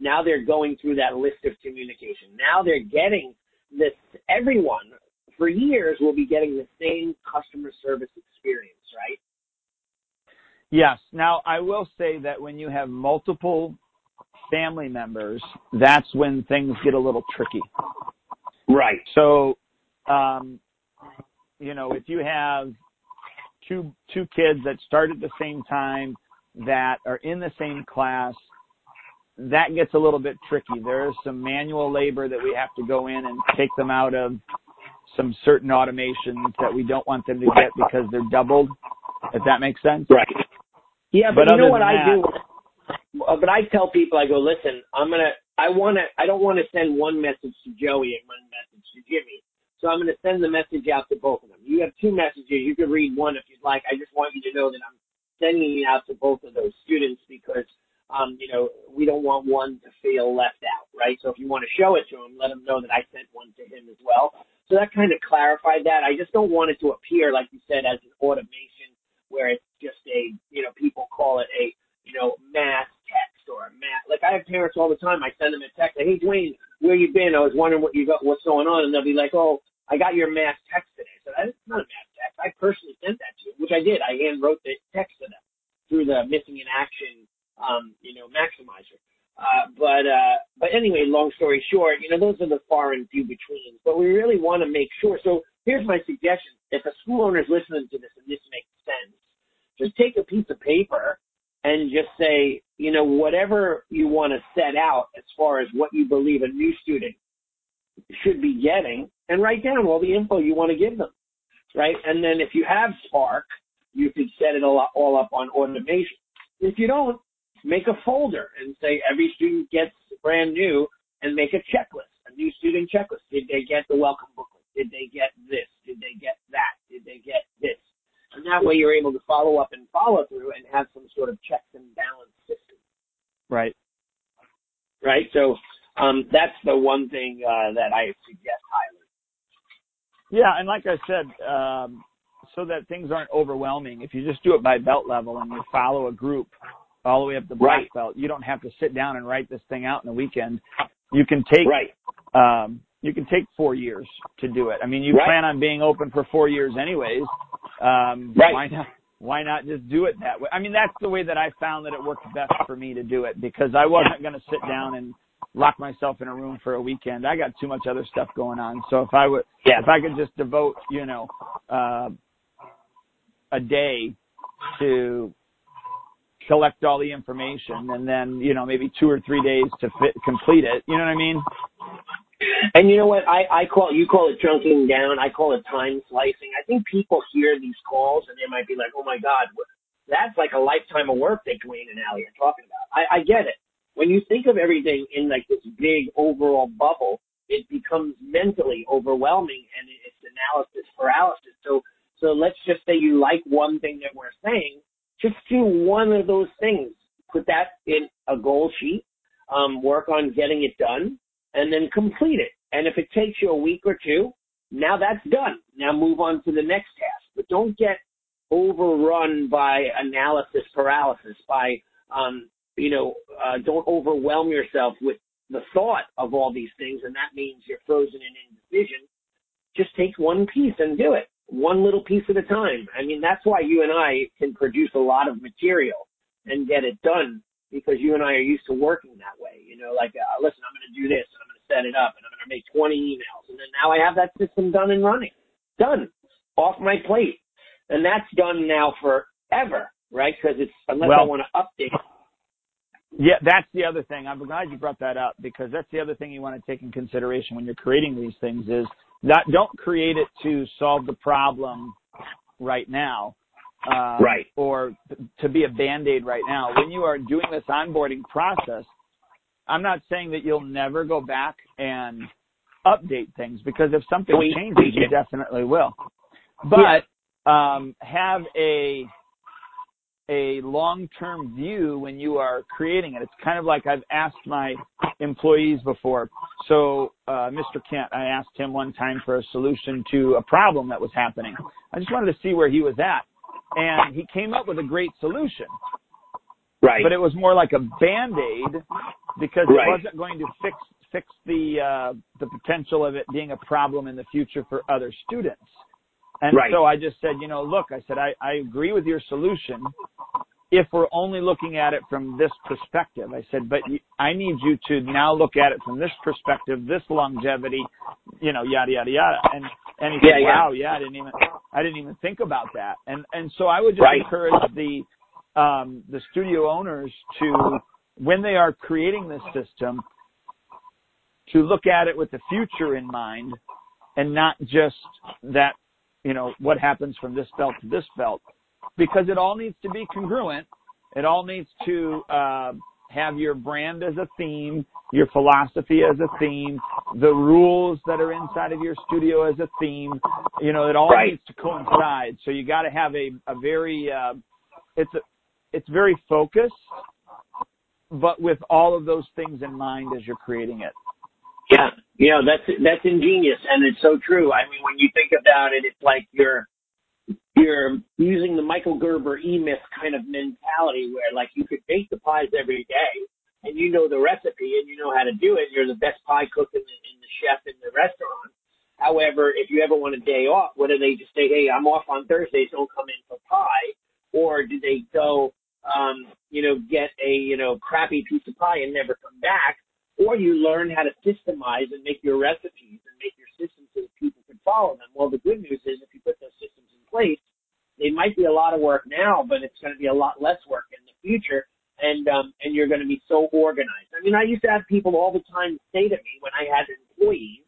B: Now they're going through that list of communication. Now they're getting this, everyone for years will be getting the same customer service experience, right?
A: yes. Now I will say that when you have multiple family members, that's when things get a little tricky.
B: Right.
A: So, um, you know, if you have two two kids that start at the same time that are in the same class, that gets a little bit tricky. There is some manual labor that we have to go in and take them out of some certain automations that we don't want them to get because they're doubled. If that makes sense.
B: Right. Yeah, but,
A: But
B: you know what I do? But I tell people, I go, listen, I'm gonna, I wanna, I don't want to send one message to Joey and one message to Jimmy. So I'm gonna send the message out to both of them. You have two messages. You can read one if you'd like. I just want you to know that I'm sending it out to both of those students because, um, you know, we don't want one to feel left out, right? So if you want to show it to him, let him know that I sent one to him as well. So that kind of clarified that. I just don't want it to appear, like you said, as an automation where it's just a, you know, people call it a, you know, mass text or a mass. Like I have parents all the time. I send them a text, like, hey Duane, where you been? I was wondering what you got, what's going on, and they'll be like, oh, I got your mass text today. So that's not a mass text. I personally sent that to you, which I did. I hand wrote the text to them through the missing in action, um, you know, maximizer. Uh, but, uh, but anyway, long story short, you know, those are the far and few betweens, but we really want to make sure. So here's my suggestion. If a school owner is listening to this and this makes sense, just take a piece of paper and just say, you know, whatever you want to set out as far as what you believe a new student should be getting and write down all the info you want to give them. Right. And then if you have Spark, you could set it all up, all up on automation. If you don't, make a folder and say every student gets brand new and make a checklist, a new student checklist. Did they get the welcome booklet? Did they get this? Did they get that? Did they get this? And that way you're able to follow up and follow through and have some sort of checks and balance system.
A: Right.
B: Right. So, um, that's the one thing, uh, that I suggest highly.
A: Yeah, and like I said, um, so that things aren't overwhelming. If you just do it by belt level and you follow a group all the way up to black
B: Right.
A: belt, you don't have to sit down and write this thing out in a weekend. You can take
B: Right.
A: um, you can take four years to do it. I mean, you
B: Right.
A: plan on being open for four years anyways. Um,
B: Right.
A: Why not? Why not just do it that way? I mean, that's the way that I found that it worked best for me to do it because I wasn't going to sit down and lock myself in a room for a weekend. I got too much other stuff going on. So if I would,
B: Yeah.
A: if I could just devote, you know, uh, a day to collect all the information and then, you know, maybe two or three days to fit, complete it. You know what I mean?
B: And you know what? I, I call you call it chunking down. I call it time slicing. I think people hear these calls and they might be like, oh my God, that's like a lifetime of work that Duane and Allie are talking about. I, I get it. When you think of everything in like this big overall bubble, it becomes mentally overwhelming and it's analysis paralysis. So, so let's just say you like one thing that we're saying, just do one of those things. Put that in a goal sheet, um, work on getting it done and then complete it. And if it takes you a week or two, now that's done. Now move on to the next task. But don't get overrun by analysis paralysis, by, um, you know, uh, don't overwhelm yourself with the thought of all these things, and that means you're frozen in indecision. Just take one piece and do it, one little piece at a time. I mean, that's why you and I can produce a lot of material and get it done because you and I are used to working that way. You know, like, uh, listen, I'm going to do this and I'm going to set it up and I'm going to make 20 emails and then now I have that system done and running. Done. Off my plate. And that's done now forever, right? Because it's, unless I want to update.
A: Yeah, that's the other thing. I'm glad you brought that up because that's the other thing you want to take in consideration when you're creating these things is don't create it to solve the problem right now. Um,
B: Right.
A: Or to be a band-aid right now. When you are doing this onboarding process, I'm not saying that you'll never go back and update things because if something changes, you definitely will. But um, have a a long-term view when you are creating it. It's kind of like I've asked my employees before. So, uh, Mr. Kent, I asked him one time for a solution to a problem that was happening. I just wanted to see where he was at. And he came up with a great solution,
B: Right.
A: but it was more like a band-aid because
B: Right.
A: it wasn't going to fix, fix the, uh, the potential of it being a problem in the future for other students. And
B: Right.
A: so I just said, you know, look, I said, I, I agree with your solution if we're only looking at it from this perspective. I said, but I need you to now look at it from this perspective, this longevity, you know, yada yada yada. And and he said,
B: Yeah, yeah.
A: wow, yeah, I didn't even I didn't even think about that. And and so I would just
B: Right.
A: encourage the um, the studio owners to when they are creating this system to look at it with the future in mind and not just that you know what happens from this belt to this belt. Because it all needs to be congruent. It all needs to uh, have your brand as a theme your philosophy as a theme the rules that are inside of your studio as a theme. You know it all
B: Right.
A: needs to coincide. So you got to have a, a very uh, it's a, it's very focused but with all of those things in mind as you're creating it
B: Yeah, you know that's that's ingenious, and it's so true. I mean, when you think about it, it's like you're you're using the Michael Gerber E Myth kind of mentality, where like you could bake the pies every day, and you know the recipe and you know how to do it. You're the best pie cook in the, in the chef in the restaurant. However, if you ever want a day off, what do they just say? Hey, I'm off on Thursdays. Don't come in for pie, or do they go, um, you know, get a you know crappy piece of pie and never come back? Or you learn how to systemize and make your recipes and make your systems so that people can follow them. Well, the good news is if you put those systems in place, they might be a lot of work now, but it's going to be a lot less work in the future, and um, and you're going to be so organized. I mean, I used to have people all the time say to me when I had employees,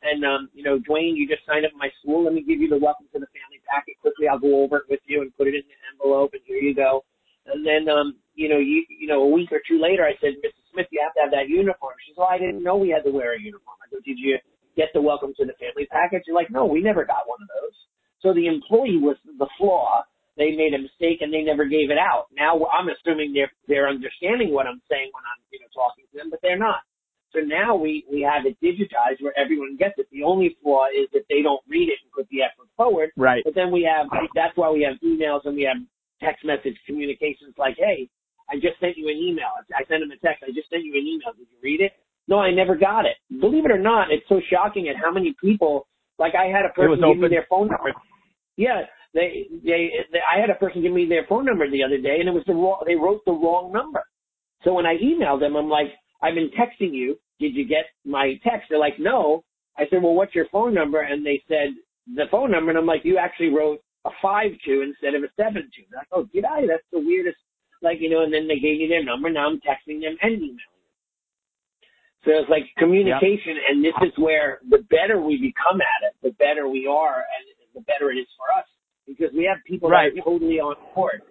B: and um, you know, Duane, you just signed up my school. Let me give you the welcome to the family packet quickly. I'll go over it with you and put it in the envelope, and here you go. And then, um, you know, you you know, a week or two later, I said, Mrs. Smith, you have to have that uniform. She said, oh, I didn't know we had to wear a uniform. I go, did you get the welcome to the family package? You're like, no, we never got one of those. So the employee was the flaw. They made a mistake and they never gave it out. Now I'm assuming they're they're understanding what I'm saying when I'm you know talking to them, but they're not. So now we we have it digitized where everyone gets it. The only flaw is that they don't read it and put the effort forward.
A: right
B: But then we have, that's why we have emails and we have text message communications like, hey, I just sent you an email. I sent him a text. I just sent you an email. Did you read it? No, I never got it. Believe it or not, it's so shocking at how many people, like I had a person give me their phone number. Yeah, they, they, they, I had a person give me their phone number the other day and it was the wrong, they wrote the wrong number. So when I emailed them, I'm like, I've been texting you. Did you get my text? They're like, no. I said, well, what's your phone number? And they said the phone number. And I'm like, you actually wrote a five two instead of a seven two. They're like, oh, did I? That's the weirdest. Like, you know, and then they gave me their number. Now I'm texting them and emailing them. So it's like communication, and this is where the better we become at it, the better we are, and the better it is for us because we have people
A: Right.
B: that are totally on board.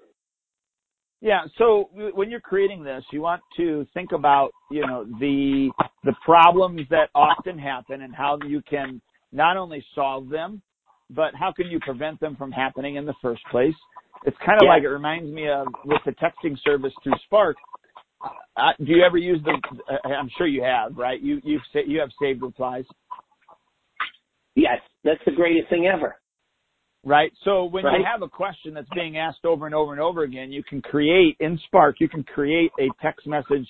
A: Yeah. So when you're creating this, you want to think about, you know, the the problems that often happen and how you can not only solve them, but how can you prevent them from happening in the first place? It's kind of
B: Yeah.
A: like it reminds me of with the texting service through Spark. Uh, do you ever use the? Uh, I'm sure you have, right? You you you have saved replies.
B: Yes, that's the greatest thing ever.
A: Right. So when
B: Right.
A: you have a question that's being asked over and over and over again, you can create in Spark, you can create a text message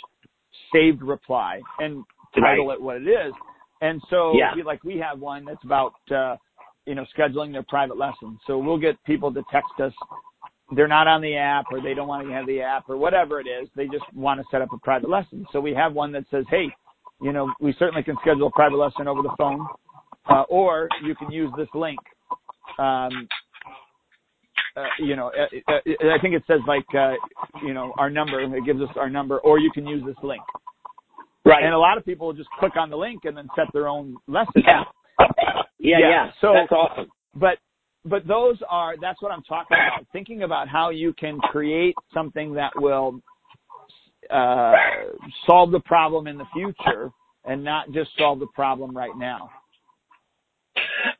A: saved reply and title it what it is. And so
B: Yeah.
A: we, like we have one that's about uh you know scheduling their private lessons. So we'll get people to text us they're not on the app or they don't want to have the app or whatever it is. They just want to set up a private lesson. So we have one that says, "Hey, you know, we certainly can schedule a private lesson over the phone uh, or you can use this link." um, uh, you know, uh, uh, I think it says like, uh, you know, our number. It gives us our number, or you can use this link.
B: Right.
A: And a lot of people just click on the link and then set their own lesson.
B: yeah. Yeah,
A: Yeah,
B: yeah.
A: so-
B: that's awesome.
A: But but those are that's what I'm talking about. Thinking about how you can create something that will uh, solve the problem in the future and not just solve the problem right now.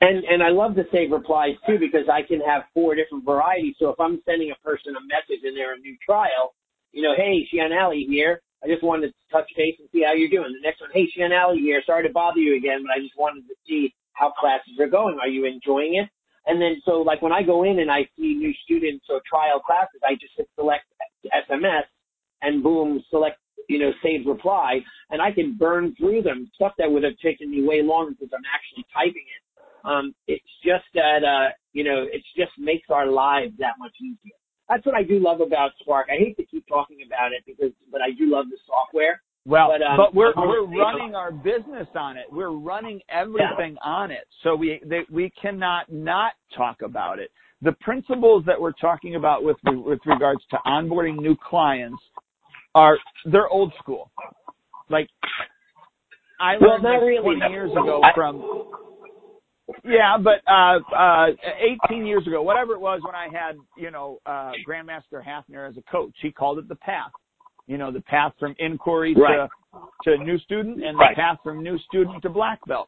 B: And and I love to save replies too because I can have four different varieties. So if I'm sending a person a message and they're a new trial, you know, hey, Shihan Allie here. I just wanted to touch base and see how you're doing. The next one, hey, Shihan Allie here. Sorry to bother you again, but I just wanted to see how classes are going. Are you enjoying it? And then so like when I go in and I see new students or trial classes, I just hit select SMS and boom, select you know, save reply, and I can burn through them, stuff that would have taken me way longer because I'm actually typing it. Um, it's just that, uh, you know, it just makes our lives that much easier. that's what I do love about Spark. I hate to keep talking about it because, but I do love the software.
A: Well,
B: But, um,
A: but we're we're running our business on it. We're running everything on it. So we they, we cannot not talk about it. The principles that we're talking about with with regards to onboarding new clients are they're old school. Like I
B: Well,
A: learned
B: not really.
A: 20 years ago from yeah, but uh uh 18 years ago, whatever it was when I had, you know, uh Grandmaster Hafner as a coach, he called it the path. You know, the path from inquiry
B: Right.
A: to to new student and
B: Right.
A: the path from new student to black belt.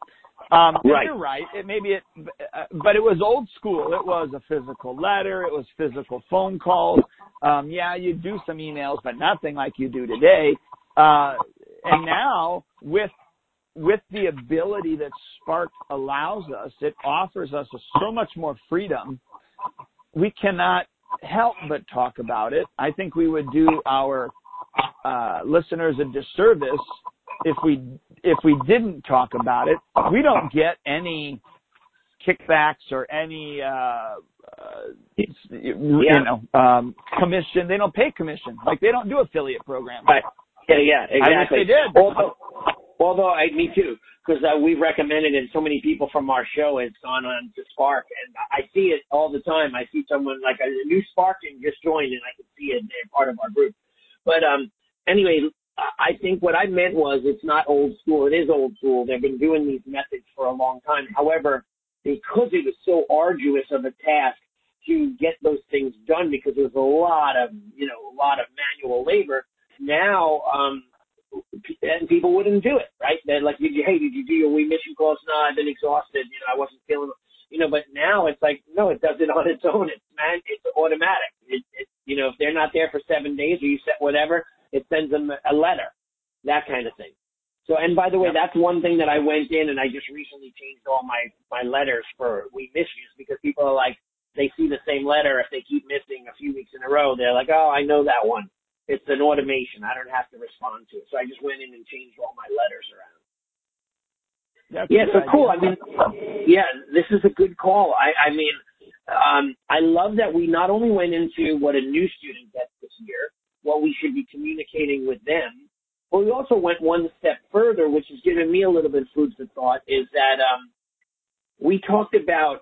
A: Um
B: Right.
A: you're right. It maybe it uh, but it was old school. It was a physical letter, it was physical phone calls. Um yeah, you do some emails, but nothing like you do today. Uh and now with with the ability that Spark allows us, it offers us so much more freedom. We cannot help but talk about it. I think we would do our uh, listeners a disservice if we if we didn't talk about it. We don't get any kickbacks or any uh, uh, you know um, commission. They don't pay commission. Like they don't do affiliate programs.
B: Right. Yeah, yeah, exactly.
A: I wish they did.
B: Although, although I, me too, because uh, we've recommended it. So many people from our show has gone on to Spark, and I see it all the time. I see someone like a new Sparking just joined, and I can see it. They're part of our group. But um, anyway, I think what I meant was it's not old school. It is old school. They've been doing these methods for a long time. However, because it was so arduous of a task to get those things done, because there was a lot of you know a lot of manual labor. Now, um, and people wouldn't do it, right? They're like, did you, hey, did you do your we miss you calls? No, I've been exhausted. You know, I wasn't feeling, you know, but now it's like, no, it does it on its own. It's man, it's automatic. It, it, you know, if they're not there for seven days or you set whatever, it sends them a letter, that kind of thing. So, and by the way, that's one thing that I went in and I just recently changed all my, my letters for we miss yous because people are like, they see the same letter. If they keep missing a few weeks in a row, they're like, oh, I know that one. It's an automation. I don't have to respond to it. So I just went in and changed all my letters around.
A: That's
B: Yeah, so
A: good
B: cool. I mean, yeah, this is a good call. I, I mean, um, I love that we not only went into what a new student gets this year, what we should be communicating with them, but we also went one step further, which has given me a little bit of food for thought, is that um, we talked about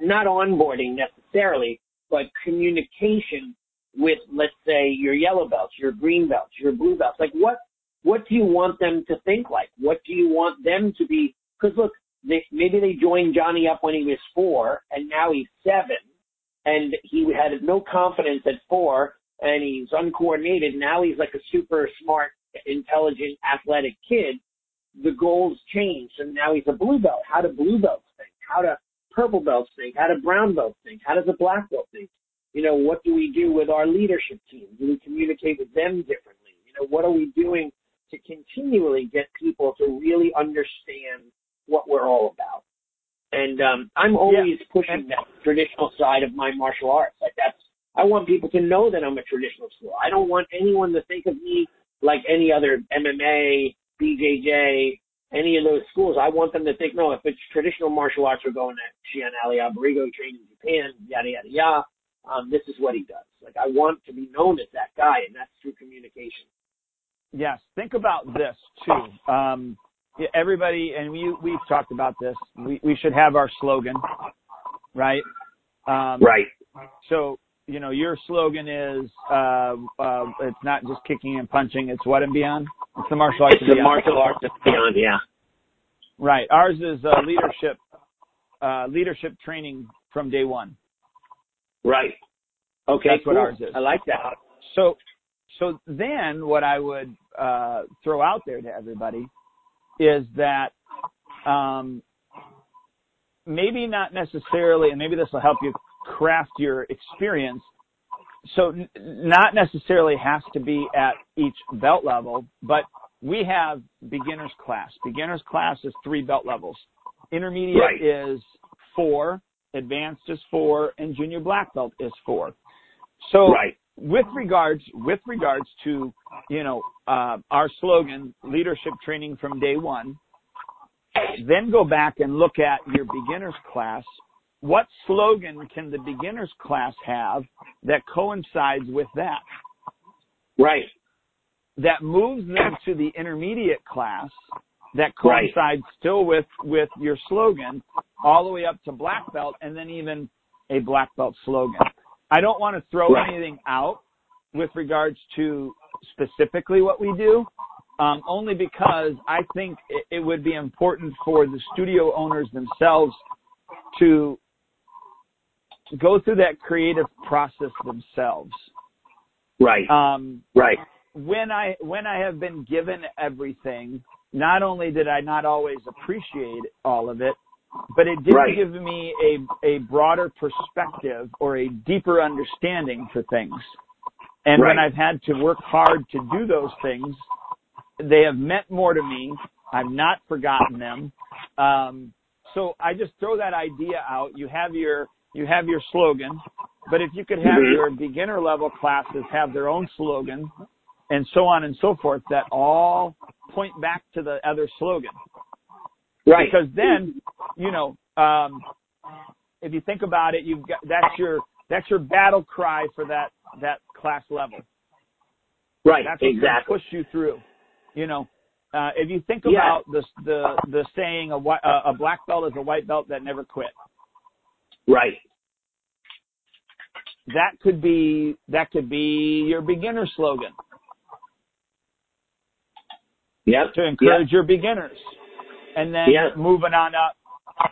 B: not onboarding necessarily, but communication with, let's say, your yellow belts, your green belts, your blue belts. Like, what what do you want them to think like? What do you want them to be? Because look, they, maybe they joined Johnny up when he was four, and now he's seven, and he had no confidence at four, and he's uncoordinated. Now he's like a super smart, intelligent, athletic kid. The goals changed, and now he's a blue belt. How do blue belts think? How do purple belts think? How do brown belts think? How does a black belt think? You know, what do we do with our leadership team? Do we communicate with them differently? You know, what are we doing to continually get people to really understand what we're all about? And um, I'm always pushing
A: And-
B: that traditional side of my martial arts. Like that's, I want people to know that I'm a traditional school. I don't want anyone to think of me like any other MMA, BJJ, any of those schools. I want them to think, no, if it's traditional martial arts, we're going to Shihan Allie Abarigo, trained in Japan, yada, yada, yada. Um, this is what he does. Like, I want to be known as that guy, and that's through communication.
A: Yes, think about this too. Um, everybody, and we we've talked about this. We we should have our slogan, right? Um,
B: Right.
A: So you know, your slogan is uh, uh, it's not just kicking and punching; it's what and beyond. It's the martial arts
B: It's the martial arts and beyond, yeah.
A: Right. Ours is uh, leadership uh, leadership training from day one.
B: Right. Okay,
A: That's what ours is.
B: I like that.
A: So, so then what I would uh, throw out there to everybody is that um, maybe not necessarily, and maybe this will help you craft your experience. So, n- not necessarily has to be at each belt level, but we have beginners class. Beginners class is three belt levels. Intermediate
B: Right.
A: is four, advanced is four, and junior black belt is four. So,
B: Right.
A: with regards with regards to you know uh, our slogan leadership training from day one then go back and look at your beginners class what slogan can the beginners class have that coincides with that?
B: Right.
A: That moves them to the intermediate class that coincides right. still with with your slogan all the way up to black belt and then even a black belt slogan. I don't want to throw right. anything out with regards to specifically what we do, um, only because I think it, it would be important for the studio owners themselves to go through that creative process themselves.
B: Right.
A: Um,
B: right.
A: When I when I have been given everything, not only did I not always appreciate all of it, but it did
B: right.
A: give me a a broader perspective or a deeper understanding for things. And
B: right.
A: when I've had to work hard to do those things, they have meant more to me. I've not forgotten them. Um, so I just throw that idea out. You have your you have your slogan, but if you could have
B: mm-hmm.
A: your beginner level classes have their own slogan, and so on and so forth, that all point back to the other slogan.
B: Right.
A: Because then, you know, um, if you think about it, you've got that's your that's your battle cry for that that class level.
B: Right.
A: That's what's
B: exactly.
A: push you through. You know, uh, if you think
B: yeah.
A: about the the the saying a uh, a black belt is a white belt that never quit.
B: Right.
A: That could be that could be your beginner slogan.
B: Yep.
A: To encourage
B: yep.
A: your beginners, and then
B: yep.
A: moving on up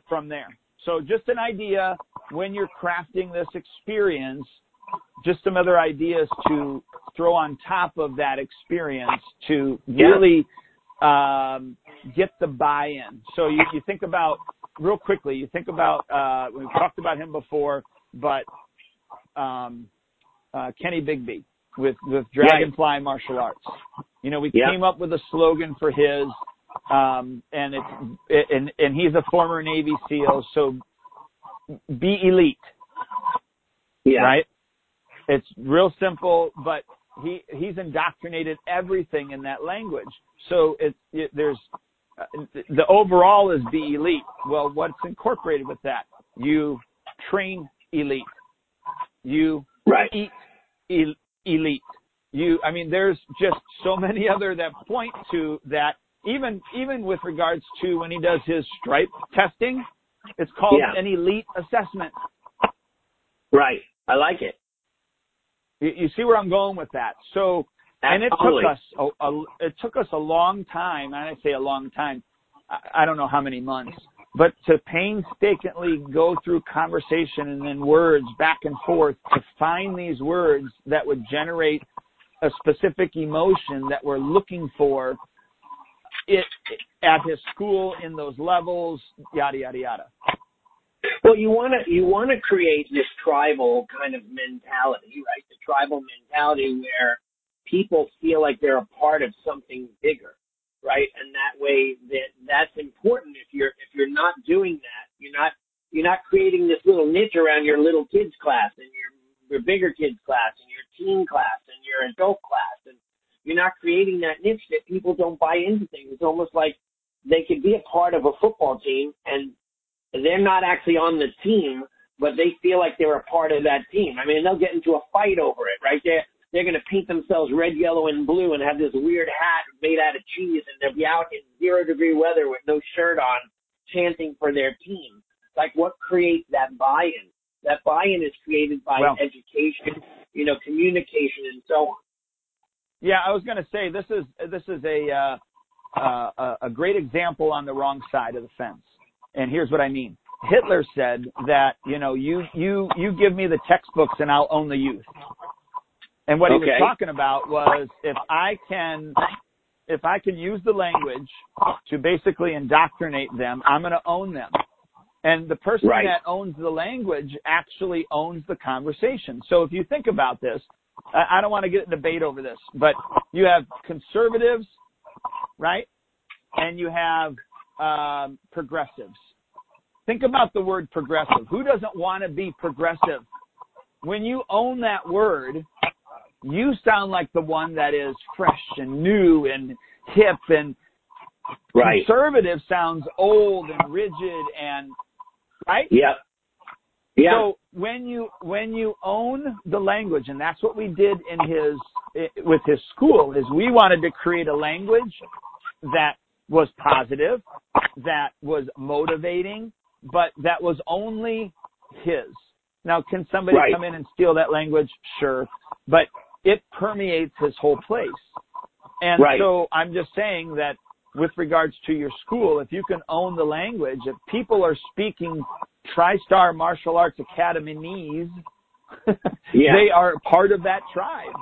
A: from there. So just an idea when you're crafting this experience, just some other ideas to throw on top of that experience to really um, get the buy-in. So you, you think about real quickly. You think about uh, we've talked about him before, but um, uh, Kenny Bigby with with Dragonfly. Martial Arts. You know, we came up with a slogan for his, um, and it's and and he's a former Navy SEAL, so be elite.
B: Yeah.
A: Right. It's real simple, but he he's indoctrinated everything in that language. So it's it, there's the overall is be elite. Well, what's incorporated with that? You train elite. You
B: right.
A: eat el- elite. You, I mean, there's just so many other that point to that. Even even with regards to when he does his stripe testing, it's called
B: yeah.
A: an elite assessment.
B: Right. I like it.
A: You, you see where I'm going with that. So, and it took us a, a, it took us a long time. And I say a long time. I, I don't know how many months, but to painstakingly go through conversation and then words back and forth to find these words that would generate a specific emotion that we're looking for it at his school in those levels, yada yada yada.
B: Well, you want to you want to create this tribal kind of mentality, right? The tribal mentality where people feel like they're a part of something bigger, right? And that way, that that's important. If you're if you're not doing that, you're not you're not creating this little niche around your little kids class and your your bigger kids class and your teen class and your adult class, and you're not creating that niche that people don't buy into things. It's almost like they could be a part of a football team and they're not actually on the team, but they feel like they're a part of that team. I mean, they'll get into a fight over it, right? They're, they're going to paint themselves red, yellow, and blue and have this weird hat made out of cheese and they'll be out in zero degree weather with no shirt on chanting for their team. Like what creates that buy-in? That buy-in is created by
A: well,
B: education, you know, communication and so on.
A: Yeah, I was going to say this is this is a uh, uh, a great example on the wrong side of the fence. And here's what I mean. Hitler said that, you know, you, you, you give me the textbooks and I'll own the youth. And what
B: okay.
A: he was talking about was if I can, if I can use the language to basically indoctrinate them, I'm going to own them. And the person
B: right.
A: that owns the language actually owns the conversation. So if you think about this, I, don't want to get in debate over this, but you have conservatives, right? And you have um, progressives. Think about the word progressive. Who doesn't want to be progressive? When you own that word, you sound like the one that is fresh and new and hip and
B: right.
A: conservative sounds old and rigid and right?
B: Yep. Yeah.
A: So when you when you own the language, and that's what we did in his with his school, is we wanted to create a language that was positive, that was motivating, but that was only his. Now, can somebody
B: Right.
A: come in and steal that language? Sure, but it permeates his whole place. And
B: Right.
A: so I'm just saying that with regards to your school, if you can own the language, if people are speaking TriStar Martial Arts Academyese,
B: Yeah.
A: they are part of that tribe.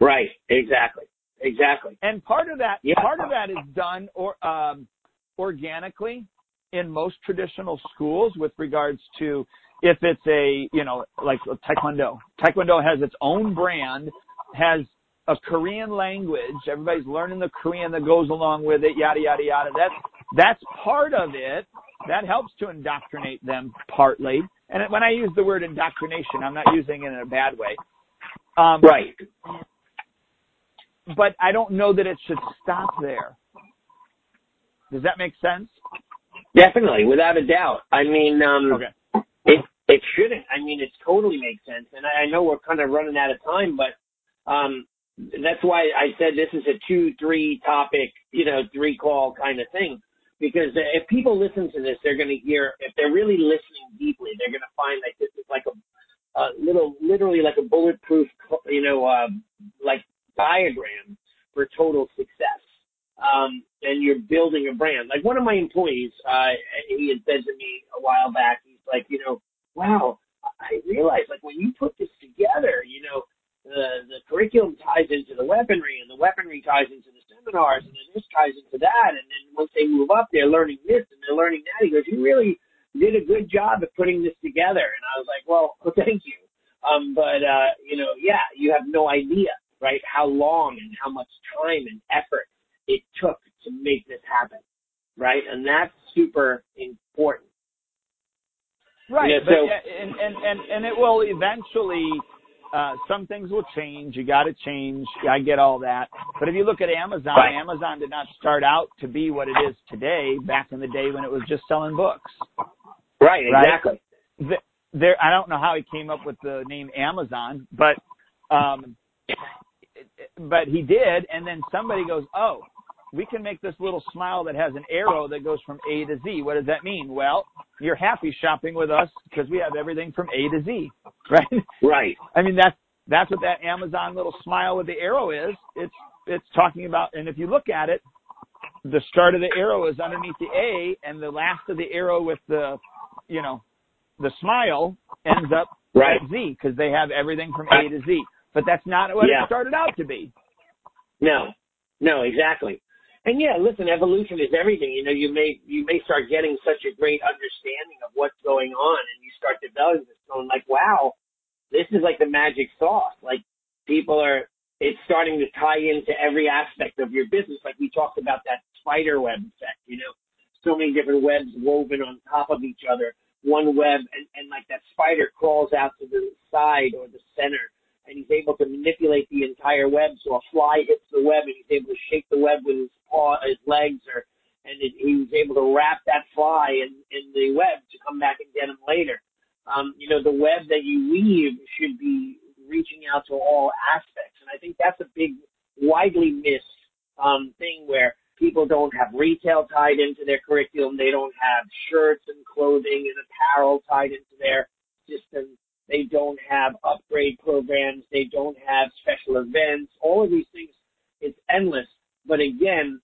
B: Right. Exactly. Exactly.
A: And part of that,
B: Yeah.
A: part of that is done or um, organically in most traditional schools with regards to if it's a you know like Taekwondo. Taekwondo has its own brand, has a Korean language. Everybody's learning the Korean that goes along with it. Yada yada yada. That's that's part of it. That helps to indoctrinate them partly. And when I use the word indoctrination, I'm not using it in a bad way. Um,
B: Right.
A: but I don't know that it should stop there. Does that make sense?
B: Definitely, without a doubt. I mean, um,
A: Okay.
B: It it shouldn't. I mean, it totally makes sense. And I, I know we're kind of running out of time, but um, that's why I said this is a two, three topic, you know, three call kind of thing. Because if people listen to this, they're going to hear. If they're really listening deeply, they're going to find that this is like a, a little, literally like a bulletproof, you know, uh, like diagram for total success. Um, and you're building a brand. Like one of my employees, uh, he had said to me a while back, he's like, you know, wow, I realized like when you put this together, you know, the the curriculum ties into the weaponry, and the weaponry ties into the seminars, and then this ties into that, and then once they move up, they're learning this and they're learning that. He goes, you really did a good job of putting this together, and I was like, well, well thank you. Um, but uh, you know, yeah, you have no idea, right? How long and how much time and effort it took to make this happen, right? And that's super important.
A: Right.
B: Yeah,
A: but,
B: so-
A: yeah, and, and, and, and it will eventually, uh, some things will change. You got to change. I get all that. But if you look at Amazon,
B: Right.
A: Amazon did not start out to be what it is today back in the day when it was just selling books.
B: Right,
A: Right.
B: exactly.
A: Th- There, I don't know how he came up with the name Amazon, but, um, but he did. And then somebody goes, oh, we can make this little smile that has an arrow that goes from A to Z. What does that mean? Well, you're happy shopping with us because we have everything from A to Z, right?
B: Right.
A: I mean, that's, that's what that Amazon little smile with the arrow is. It's, it's talking about, and if you look at it, the start of the arrow is underneath the A and the last of the arrow with the, you know, the smile ends up
B: Right.
A: at Z because they have everything from A to Z. But that's not what
B: Yeah.
A: it started out to be.
B: No, no, exactly. And yeah, listen, evolution is everything. You know, you may you may start getting such a great understanding of what's going on, and you start developing this, going like, wow, this is like the magic sauce. Like people are, it's starting to tie into every aspect of your business. Like we talked about that spider web effect. You know, so many different webs woven on top of each other. One web, and, and like that spider crawls out to the side or the center and he's able to manipulate the entire web so a fly hits the web and he's able to shake the web with his paw, his legs, or and it, he was able to wrap that fly in, in the web to come back and get him later. Um, you know, the web that you weave should be reaching out to all aspects, and I think that's a big, widely missed um, thing where people don't have retail tied into their curriculum, they don't have shirts and clothing and apparel tied into their system they don't have upgrade programs. They don't have special events. All of these things, it's endless. But again,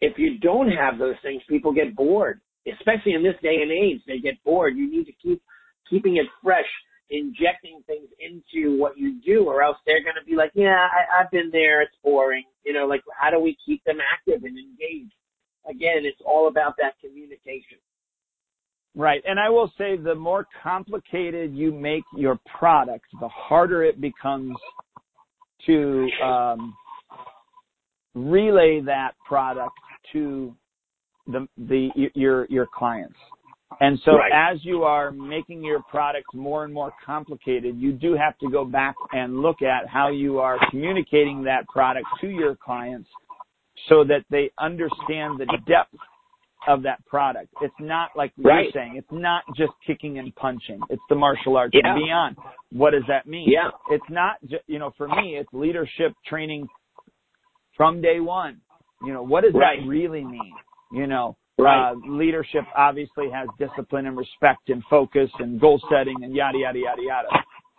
B: if you don't have those things, people get bored. Especially in this day and age, they get bored. You need to keep keeping it fresh, injecting things into what you do, or else they're going to be like, "Yeah, I, I've been there. It's boring." You know, like how do we keep them active and engaged? Again, it's all about that communication.
A: Right. And I will say the more complicated you make your product, the harder it becomes to um, relay that product to the the your your clients. And so
B: Right.
A: as you are making your product more and more complicated, you do have to go back and look at how you are communicating that product to your clients so that they understand the depth of that product. It's not like
B: Right.
A: you're saying. It's not just kicking and punching. It's the martial arts
B: Yeah.
A: and beyond. What does that mean?
B: Yeah.
A: It's not, ju- you know, for me, it's leadership training from day one. You know, what does
B: Right.
A: that really mean? You know,
B: Right.
A: uh, leadership obviously has discipline and respect and focus and goal setting and yada, yada, yada, yada.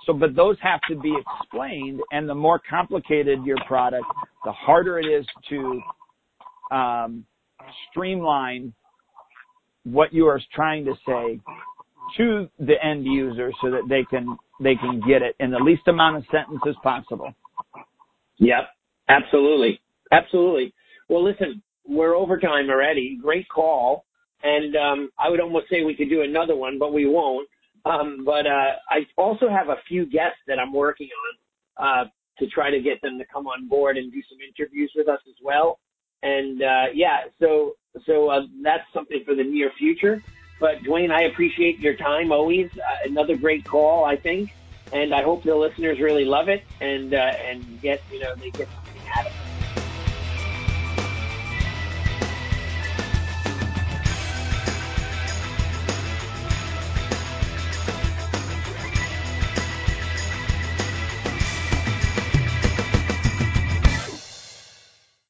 A: So, but those have to be explained and the more complicated your product, the harder it is to, um, streamline what you are trying to say to the end user so that they can, they can get it in the least amount of sentences possible.
B: Yep. Absolutely. Absolutely. Well, listen, we're overtime already. Great call. And um, I would almost say we could do another one, but we won't. Um, but uh, I also have a few guests that I'm working on uh, to try to get them to come on board and do some interviews with us as well. And uh, yeah, so so uh, that's something for the near future. But Duane, I appreciate your time always. Uh, another great call, I think, and I hope the listeners really love it and uh, and get you know they get something out of it.